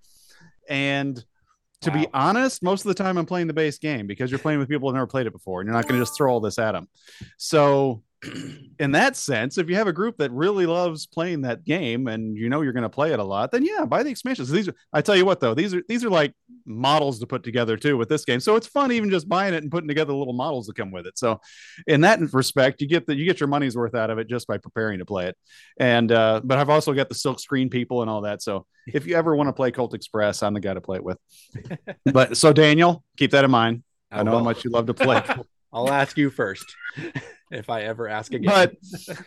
And to be honest, most of the time I'm playing the base game because you're playing with people who've never played it before, and you're not going to just throw all this at them. So, in that sense, if you have a group that really loves playing that game and you know you're going to play it a lot, then yeah, buy the expansions. These are, I tell you what though, these are these are like models to put together too with this game. So it's fun even just buying it and putting together little models that come with it. So, in that respect, you get the you get your money's worth out of it just by preparing to play it. And uh, but I've also got the silk screen people and all that. So if you ever want to play Colt Express, I'm the guy to play it with. but so Daniel, keep that in mind. I know how much you love to play. I'll ask you first if I ever ask again. but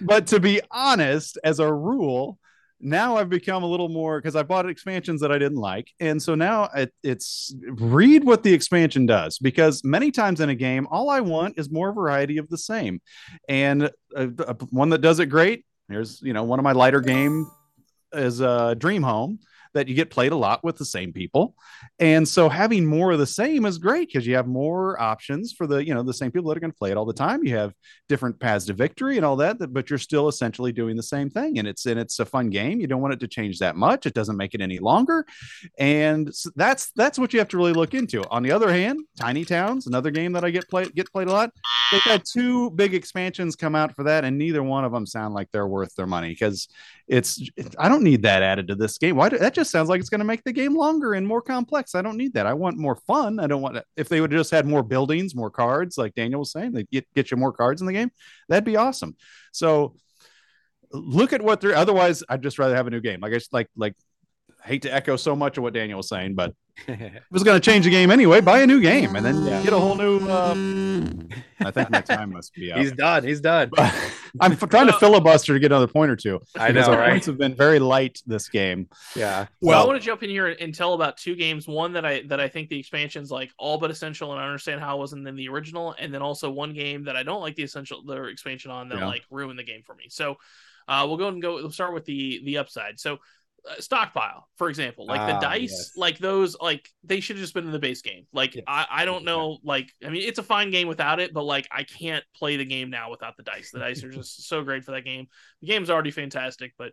but to be honest, as a rule, now I've become a little more because I bought expansions that I didn't like, and so now it, it's read what the expansion does because many times in a game, all I want is more variety of the same, and uh, uh, one that does it great. Here's you know one of my lighter game is uh, Dream Home that you get played a lot with the same people. And so having more of the same is great because you have more options for the, you know, the same people that are going to play it all the time. You have different paths to victory and all that, but you're still essentially doing the same thing. And it's and it's a fun game. You don't want it to change that much. It doesn't make it any longer. And s- that's that's what you have to really look into. On the other hand, Tiny Towns, another game that I get played get played a lot. They've had two big expansions come out for that, and neither one of them sound like they're worth their money because it's I don't need that added to this game. Why do, that just sounds like it's going to make the game longer and more complex. I don't need that. I want more fun. I don't want if they would have just had more buildings, more cards, like Daniel was saying, they get get you more cards in the game. That'd be awesome. So look at what they're otherwise I'd just rather have a new game. Like I just like like hate to echo so much of what Daniel was saying, but it was going to change the game anyway, buy a new game and then get a whole new. Uh, I think my time must be out. He's done. He's done. I'm f- trying to filibuster to get another point or two. I because know, our right? points have been very light this game. Yeah. Well, I want to jump in here and tell about two games. One that I that I think the expansion's like all but essential, and I understand how it wasn't in the original. And then also one game that I don't like the essential the expansion on that Yeah. like ruined the game for me. So uh, we'll go and go. We'll start with the the upside. So stockpile, for example, like the Ah, dice, yes. like those, like they should have just been in the base game. Like Yes. I I don't know. Like I mean, it's a fine game without it, but like I can't play the game now without the dice. The dice are just so great for that game. The game's already fantastic, but.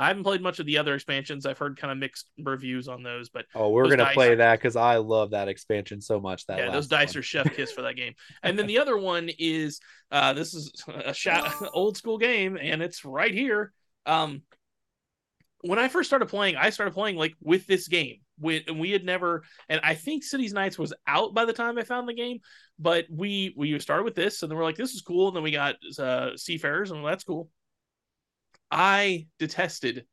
I haven't played much of the other expansions. I've heard kind of mixed reviews on those, but Oh, we're gonna dice play that because I love that expansion so much. That yeah, those dice one. are chef kiss for that game. And then the other one is uh this is a shot old school game and it's right here. Um when I first started playing, I started playing like with this game. We, and we had never and I think Cities Knights was out by the time I found the game, but we we started with this and then we're like this is cool and then we got uh Seafarers and that's cool. I detested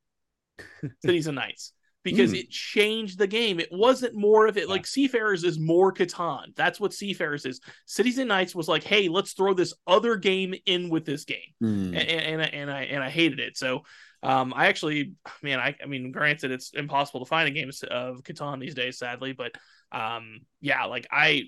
Cities and Knights because Hmm. it changed the game. It wasn't more of it like Seafarers is more Catan. That's what Seafarers is. Cities and Knights was like, hey, let's throw this other game in with this game, Hmm. and, and, I- and I and I hated it. So, um, I actually, man, I I mean, granted, it's impossible to find a game of Catan these days, sadly, but um, yeah, like I.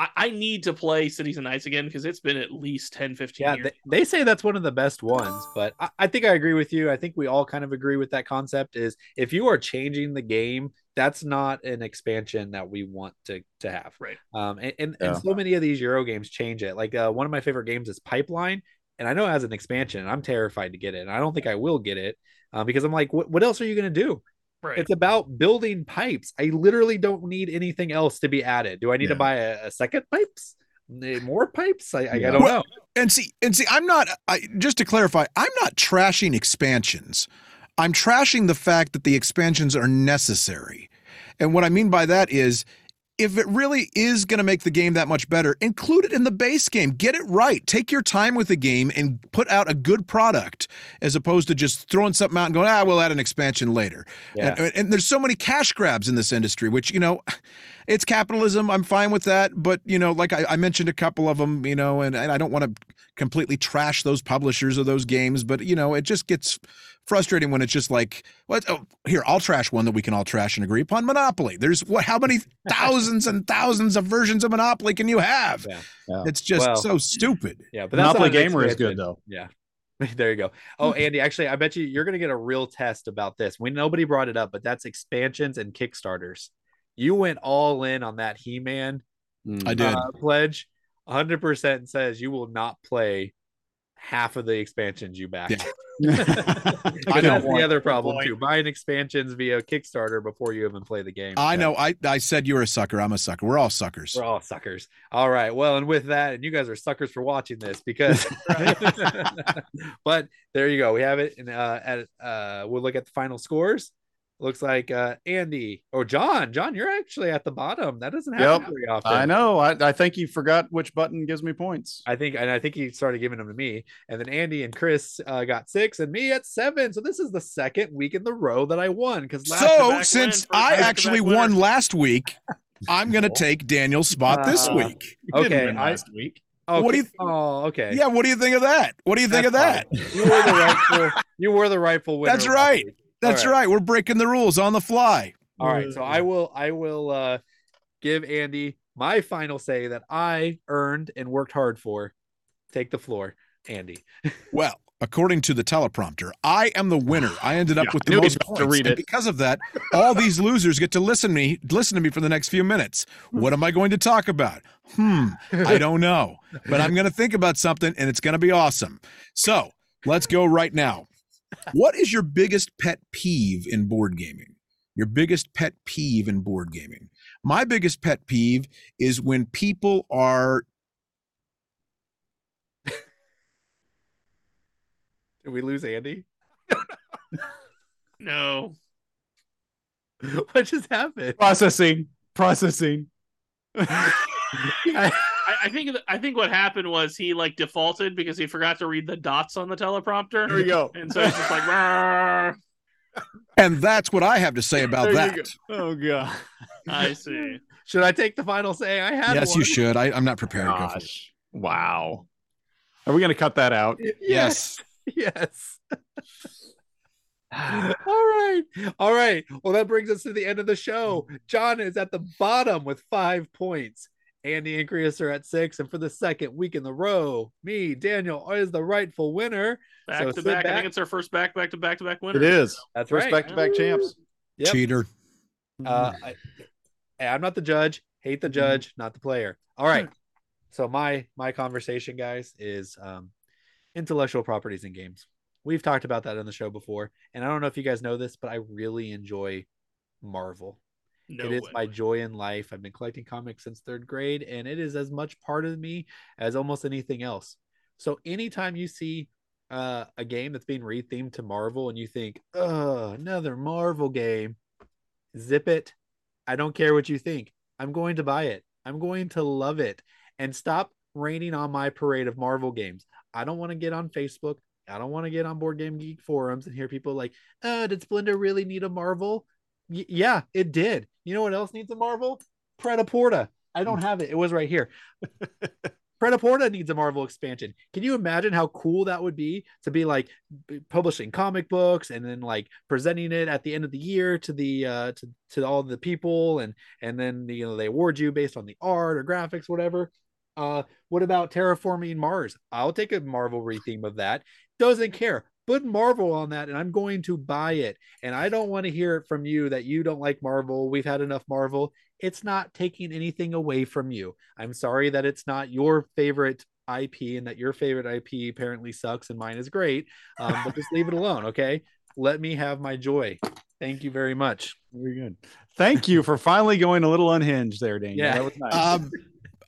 I, I need to play Cities and Knights again because it's been at least 10, 15 Yeah, years. they, they say that's one of the best ones, but I, I think I agree with you. I think we all kind of agree with that concept. Is if you are changing the game, that's not an expansion that we want to to have. Right. Um, and and, Yeah. and so many of these Euro games change it. Like uh, one of my favorite games is Pipeline, and I know it has an expansion. And I'm terrified to get it, and I don't think I will get it uh, because I'm like, what what else are you gonna do? right. It's about building pipes. I literally don't need anything else to be added. Do I need to buy a, a second pipes? More pipes? I, I, Yeah. I don't Well, know. and see, and see, I'm not. I, just to clarify, I'm not trashing expansions. I'm trashing the fact that the expansions are necessary. And what I mean by that is, if it really is going to make the game that much better, include it in the base game. Get it right. Take your time with the game and put out a good product, as opposed to just throwing something out and going, "Ah, we'll add an expansion later." Yeah. And, and there's so many cash grabs in this industry, which, you know, it's capitalism. I'm fine with that. But, you know, like I, I mentioned a couple of them, you know, and, and I don't want to completely trash those publishers of those games, but, you know, it just gets frustrating when it's just like, what? Oh, here, I'll trash one that we can all trash and agree upon Monopoly. There's what, how many thousands and thousands of versions of Monopoly can you have? Yeah. Yeah. It's just Well, so stupid. Yeah, but Monopoly Gamer is good though. Yeah. There you go. Oh, Andy, actually, I bet you you're going to get a real test about this. We nobody brought it up, but that's expansions and Kickstarters. You went all in on that He-Man I did. uh, pledge. 100% and says you will not play half of the expansions you backed. I know. that's the other problem point. too. Buying expansions via Kickstarter before you even play the game. I Yeah. know. I, I said you're a sucker. I'm a sucker. We're all suckers. We're all suckers. All right. Well, and with that, and you guys are suckers for watching this because, but there you go. We have it. And uh, at uh, we'll look at the final scores. Looks like uh, Andy or John. John, you're actually at the bottom. That doesn't happen Yep. very often. I know. I, I think you forgot which button gives me points. I think, and I think he started giving them to me. And then Andy and Chris uh, got six, and me at seven. So this is the second week in the row that I won. Because last So, since I actually won last week, I'm going to take Daniel's spot this Uh, week. You didn't okay, win I- last week. okay. What do you- Oh, okay. Yeah, what do you think of that? What do you think of that? That's. You were the rightful. You were the rightful winner. That's last right. Week. That's All right. right. We're breaking the rules on the fly. All right, so I will I will uh give Andy my final say that I earned and worked hard for. Take the floor, Andy. Well, according to the teleprompter, I am the winner. I ended up Yeah, with the most was about to points. read and because of that, all these losers get to listen to me listen to me for the next few minutes. What am I going to talk about? Hmm, I don't know. But I'm going to think about something and it's going to be awesome. So, let's go right now. What is your biggest pet peeve in board gaming? Your biggest pet peeve in board gaming. My biggest pet peeve is when people are Did we lose Andy? No. what just happened? Processing. Processing. I, I think I think what happened was he like defaulted because he forgot to read the dots on the teleprompter. There we go. And so it's just like, and that's what I have to say about There that. go. Oh god. I see. Should I take the final say? I had yes, one. you should. I, I'm not prepared. Go. Gosh. Wow. Are we going to cut that out? Yes. Yes. All right. All right. Well, that brings us to the end of the show. John is at the bottom with five points. Andy and Chris are at six. And for the second week in the row, me, Daniel, is the rightful winner. Back So to sit back. I think it's our first back back to back to back winner. It is. That's First right. back to back champs. Yep. Cheater. Uh, I, hey, I'm not the judge. Hate the judge, not the player. All right. So my my conversation, guys, is um, intellectual properties in games. We've talked about that on the show before, and I don't know if you guys know this, but I really enjoy Marvel. No it is way. my joy in life. I've been collecting comics since third grade, and it is as much part of me as almost anything else. So anytime you see uh, a game that's being rethemed to Marvel, and you think, "Oh, another Marvel game," zip it. I don't care what you think. I'm going to buy it. I'm going to love it, and stop raining on my parade of Marvel games. I don't want to get on Facebook. I don't want to get on Board Game Geek forums and hear people like, "Uh, did Splendor really need a Marvel?" Y- yeah, it did. You know what else needs a Marvel? Pret-a-Porter. I don't have it. It was right here. Pret-a-Porter needs a Marvel expansion. Can you imagine how cool that would be to be like publishing comic books and then like presenting it at the end of the year to the uh to, to all the people and and then you know they award you based on the art or graphics whatever. Uh what about terraforming Mars? I'll take a Marvel retheme of that. Doesn't care. Put Marvel on that and I'm going to buy it. And I don't want to hear it from you that you don't like Marvel. We've had enough Marvel. It's not taking anything away from you. I'm sorry that it's not your favorite IP and that your favorite IP apparently sucks and mine is great. Um, but just leave it alone, okay? Let me have my joy. Thank you very much. Very good. Thank you for finally going a little unhinged there, Daniel. Yeah. That was nice. Um,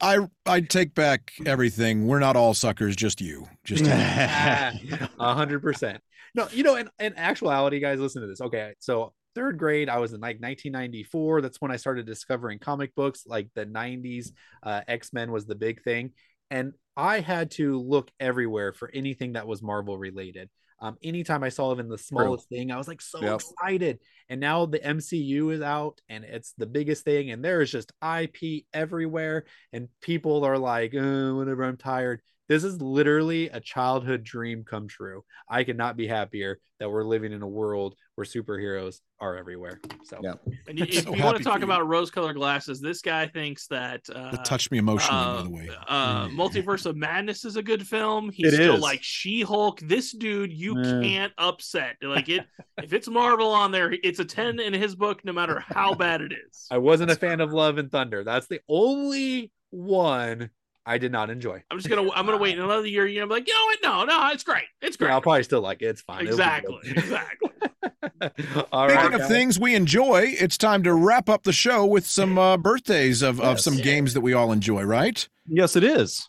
I I take back everything. We're not all suckers, just you. Just. A hundred percent. No, you know, in, in actuality, guys, listen to this. Okay, so third grade, I was in like 1994. That's when I started discovering comic books. Like the 90s, uh, X Men was the big thing, and I had to look everywhere for anything that was Marvel related. Um, anytime I saw even the smallest thing, I was like so Yep. excited. And now the MCU is out, and it's the biggest thing, and there is just IP everywhere, and people are like, oh, whenever I'm tired. This is literally a childhood dream come true. I could not be happier that we're living in a world where superheroes are everywhere. So Yeah. And you, if so you want to talk about rose-colored glasses, this guy thinks that uh, That touched me emotionally, by uh, the way. uh, Mm. Multiverse of Madness is a good film. He's It still is. like She-Hulk. This dude, you Yeah. can't upset. Like it, if it's Marvel on there, it's a ten in his book, no matter how bad it is. I wasn't a fan of Love and Thunder. That's the only one I did not enjoy. I'm just gonna, I'm gonna wait another year. You know, be like, you know what? No, no, it's great. It's Yeah, great. I'll probably still like it. It's fine. Exactly, exactly. All Speaking right, of guys. things we enjoy, it's time to wrap up the show with some uh, birthdays of, of some games that we all enjoy, right? yes, it is.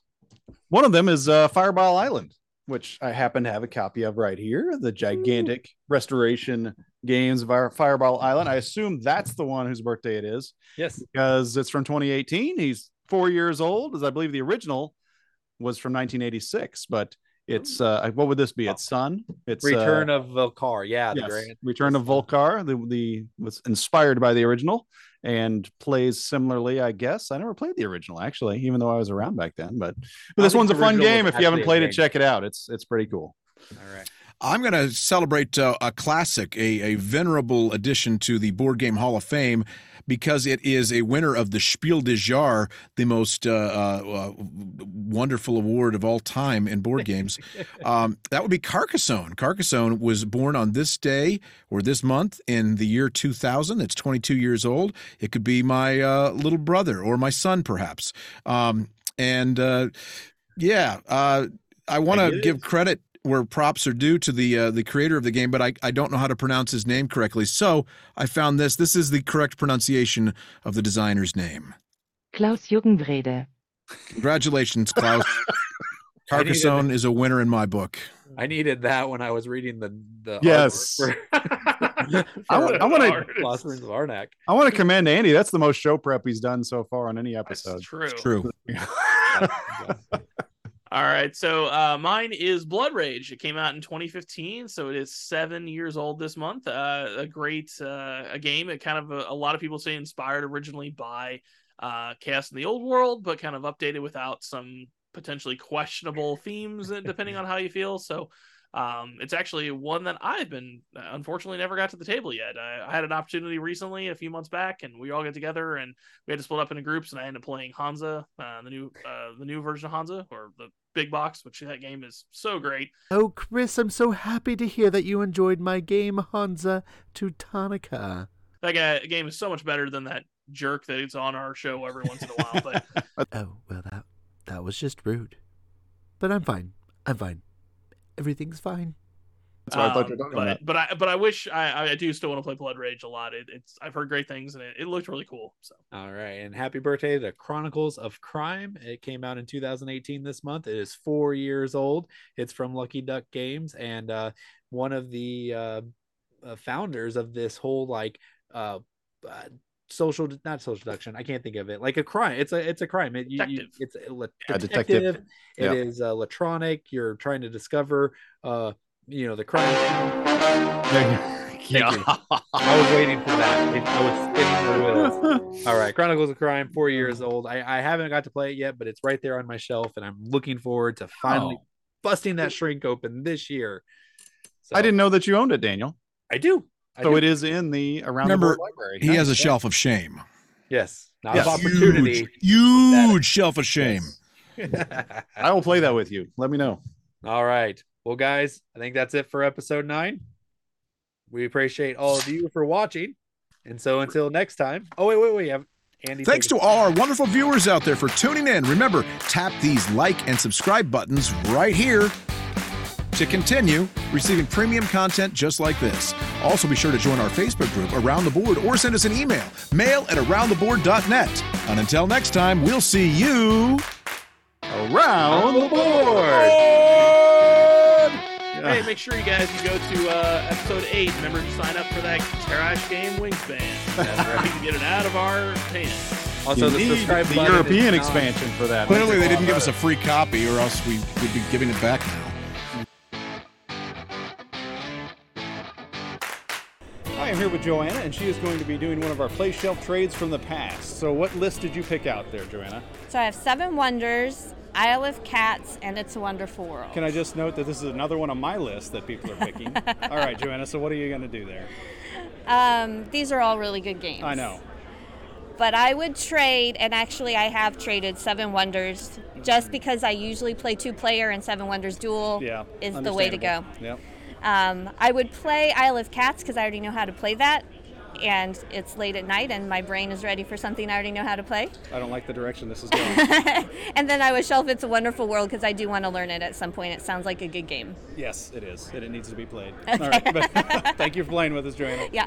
One of them is uh, Fireball Island, which I happen to have a copy of right here. The gigantic restoration games of our Fireball Island. I assume that's the one whose birthday it is Yes. because it's from 2018. He's four years old, as I believe the original was from 1986. But it's uh, what would this be? Its Sun. It's uh, Return of Vul-Kar. Yeah. The yes, grand. Return of Vul-Kar. The the was inspired by the original and plays similarly, I guess. I never played the original actually, even though I was around back then. But, but this one's a fun game. If you haven't played it, check it out. It's it's pretty cool. All right. I'm going to celebrate uh, a classic, a, a venerable addition to the Board Game Hall of Fame because it is a winner of the Spiel des Jahres, the most uh, uh, wonderful award of all time in board games. um, that would be Carcassonne. Carcassonne was born on this day or this month in the year 2000. It's 22 years old. It could be my uh, little brother or my son, perhaps. Um, and uh, yeah, uh, I want to give credit where props are due to the uh, the creator of the game, but I, I don't know how to pronounce his name correctly. So I found this. This is the correct pronunciation of the designer's name. Klaus-Jürgen Wrede. Congratulations, Klaus. Carcassonne is a winner in my book. I needed that when I was reading the the Yes. artwork for- I wanna- for of Arnak. I want to commend Andy. That's the most show prep he's done so far on any That's episode. true. True. All right, so uh, mine is Blood Rage. It came out in 2015, so it is seven years old this month. Uh, a great uh, a game. It kind of a, a lot of people say inspired originally by uh, Chaos in the Old World, but kind of updated without some potentially questionable themes, uh, depending on how you feel. So um, it's actually one that I've been uh, unfortunately never got to the table yet. I, I had an opportunity recently, a few months back, and we all got together and we had to split up into groups, and I ended up playing Hansa, uh, the new uh, the new version of Hansa or the big box, which that game is so great. Oh, Chris, I'm so happy to hear that you enjoyed my game, Hansa Teutonica. That guy, game is so much better than that jerk that is on our show every once in a while. But Oh, well, that that was just rude. But I'm fine. I'm fine. Everything's fine. That's what I thought um, you were talking but, about. But I but I wish I I do still want to play Blood Rage a lot. It, it's I've heard great things and it, it looked really cool. So All right, and happy birthday to Chronicles of Crime. It came out in 2018 this month. It is four years old. It's from Lucky Duck Games, and uh, one of the uh, uh, founders of this whole like uh, uh, social not social deduction. I can't think of it. Like a crime. It's a it's a crime. It, you, you, Detective. it's a le- Yeah, detective. detective. It Yeah. is uh, electronic. You're trying to discover uh, you know the crime. Thank you. I was waiting for that. It- I was spinning the wheels. All right, Chronicles of Crime, four years old. I, I haven't got to play it yet, but it's right there on my shelf, and I'm looking forward to finally Oh. busting that shrink open this year. So, I didn't know that you owned it, Daniel. I do. I So do. it is in the around Remember, the board library. He has a Nice. shelf of shame. Yes, not Yes. of opportunity. Huge, huge shelf of shame. I will play that with you. Let me know. All right. Well, guys, I think that's it for episode nine. We appreciate all of you for watching. And so until next time. Oh, wait, wait, wait. Have Andy. Thanks to all our wonderful viewers out there for tuning in. Remember, tap these like and subscribe buttons right here to continue receiving premium content just like this. Also, be sure to join our Facebook group, Around the Board, or send us an email, mail at aroundtheboard.net. And until next time, we'll see you Around the board. Hey, make sure you guys you go to uh, episode eight. Remember to sign up for that trash game wingspan. That's right. we can get it out of our hands. Also, You the need subscribe the button European expansion for that. Clearly, they didn't give us a free copy, or else we would be giving it back now. I am here with Joanna, and she is going to be doing one of our play shelf trades from the past. So, what list did you pick out there, Joanna? So I have Seven Wonders, Isle of Cats, and It's a Wonderful World. Can I just note that this is another one on my list that people are picking? all right, Joanna. So, what are you going to do there? Um, these are all really good games. I know. But I would trade, and actually I have traded Seven Wonders just because I usually play two player and Seven Wonders Duel Yeah, is the way to go. Yep. Um, I would play Isle of Cats because I already know how to play that. And it's late at night, and my brain is ready for something I already know how to play. I don't like the direction this is going. and then I would shelf It's a Wonderful World because I do want to learn it at some point. It sounds like a good game. yes, it is, and it needs to be played. All right, but thank you for playing with us, Joanna. Yeah.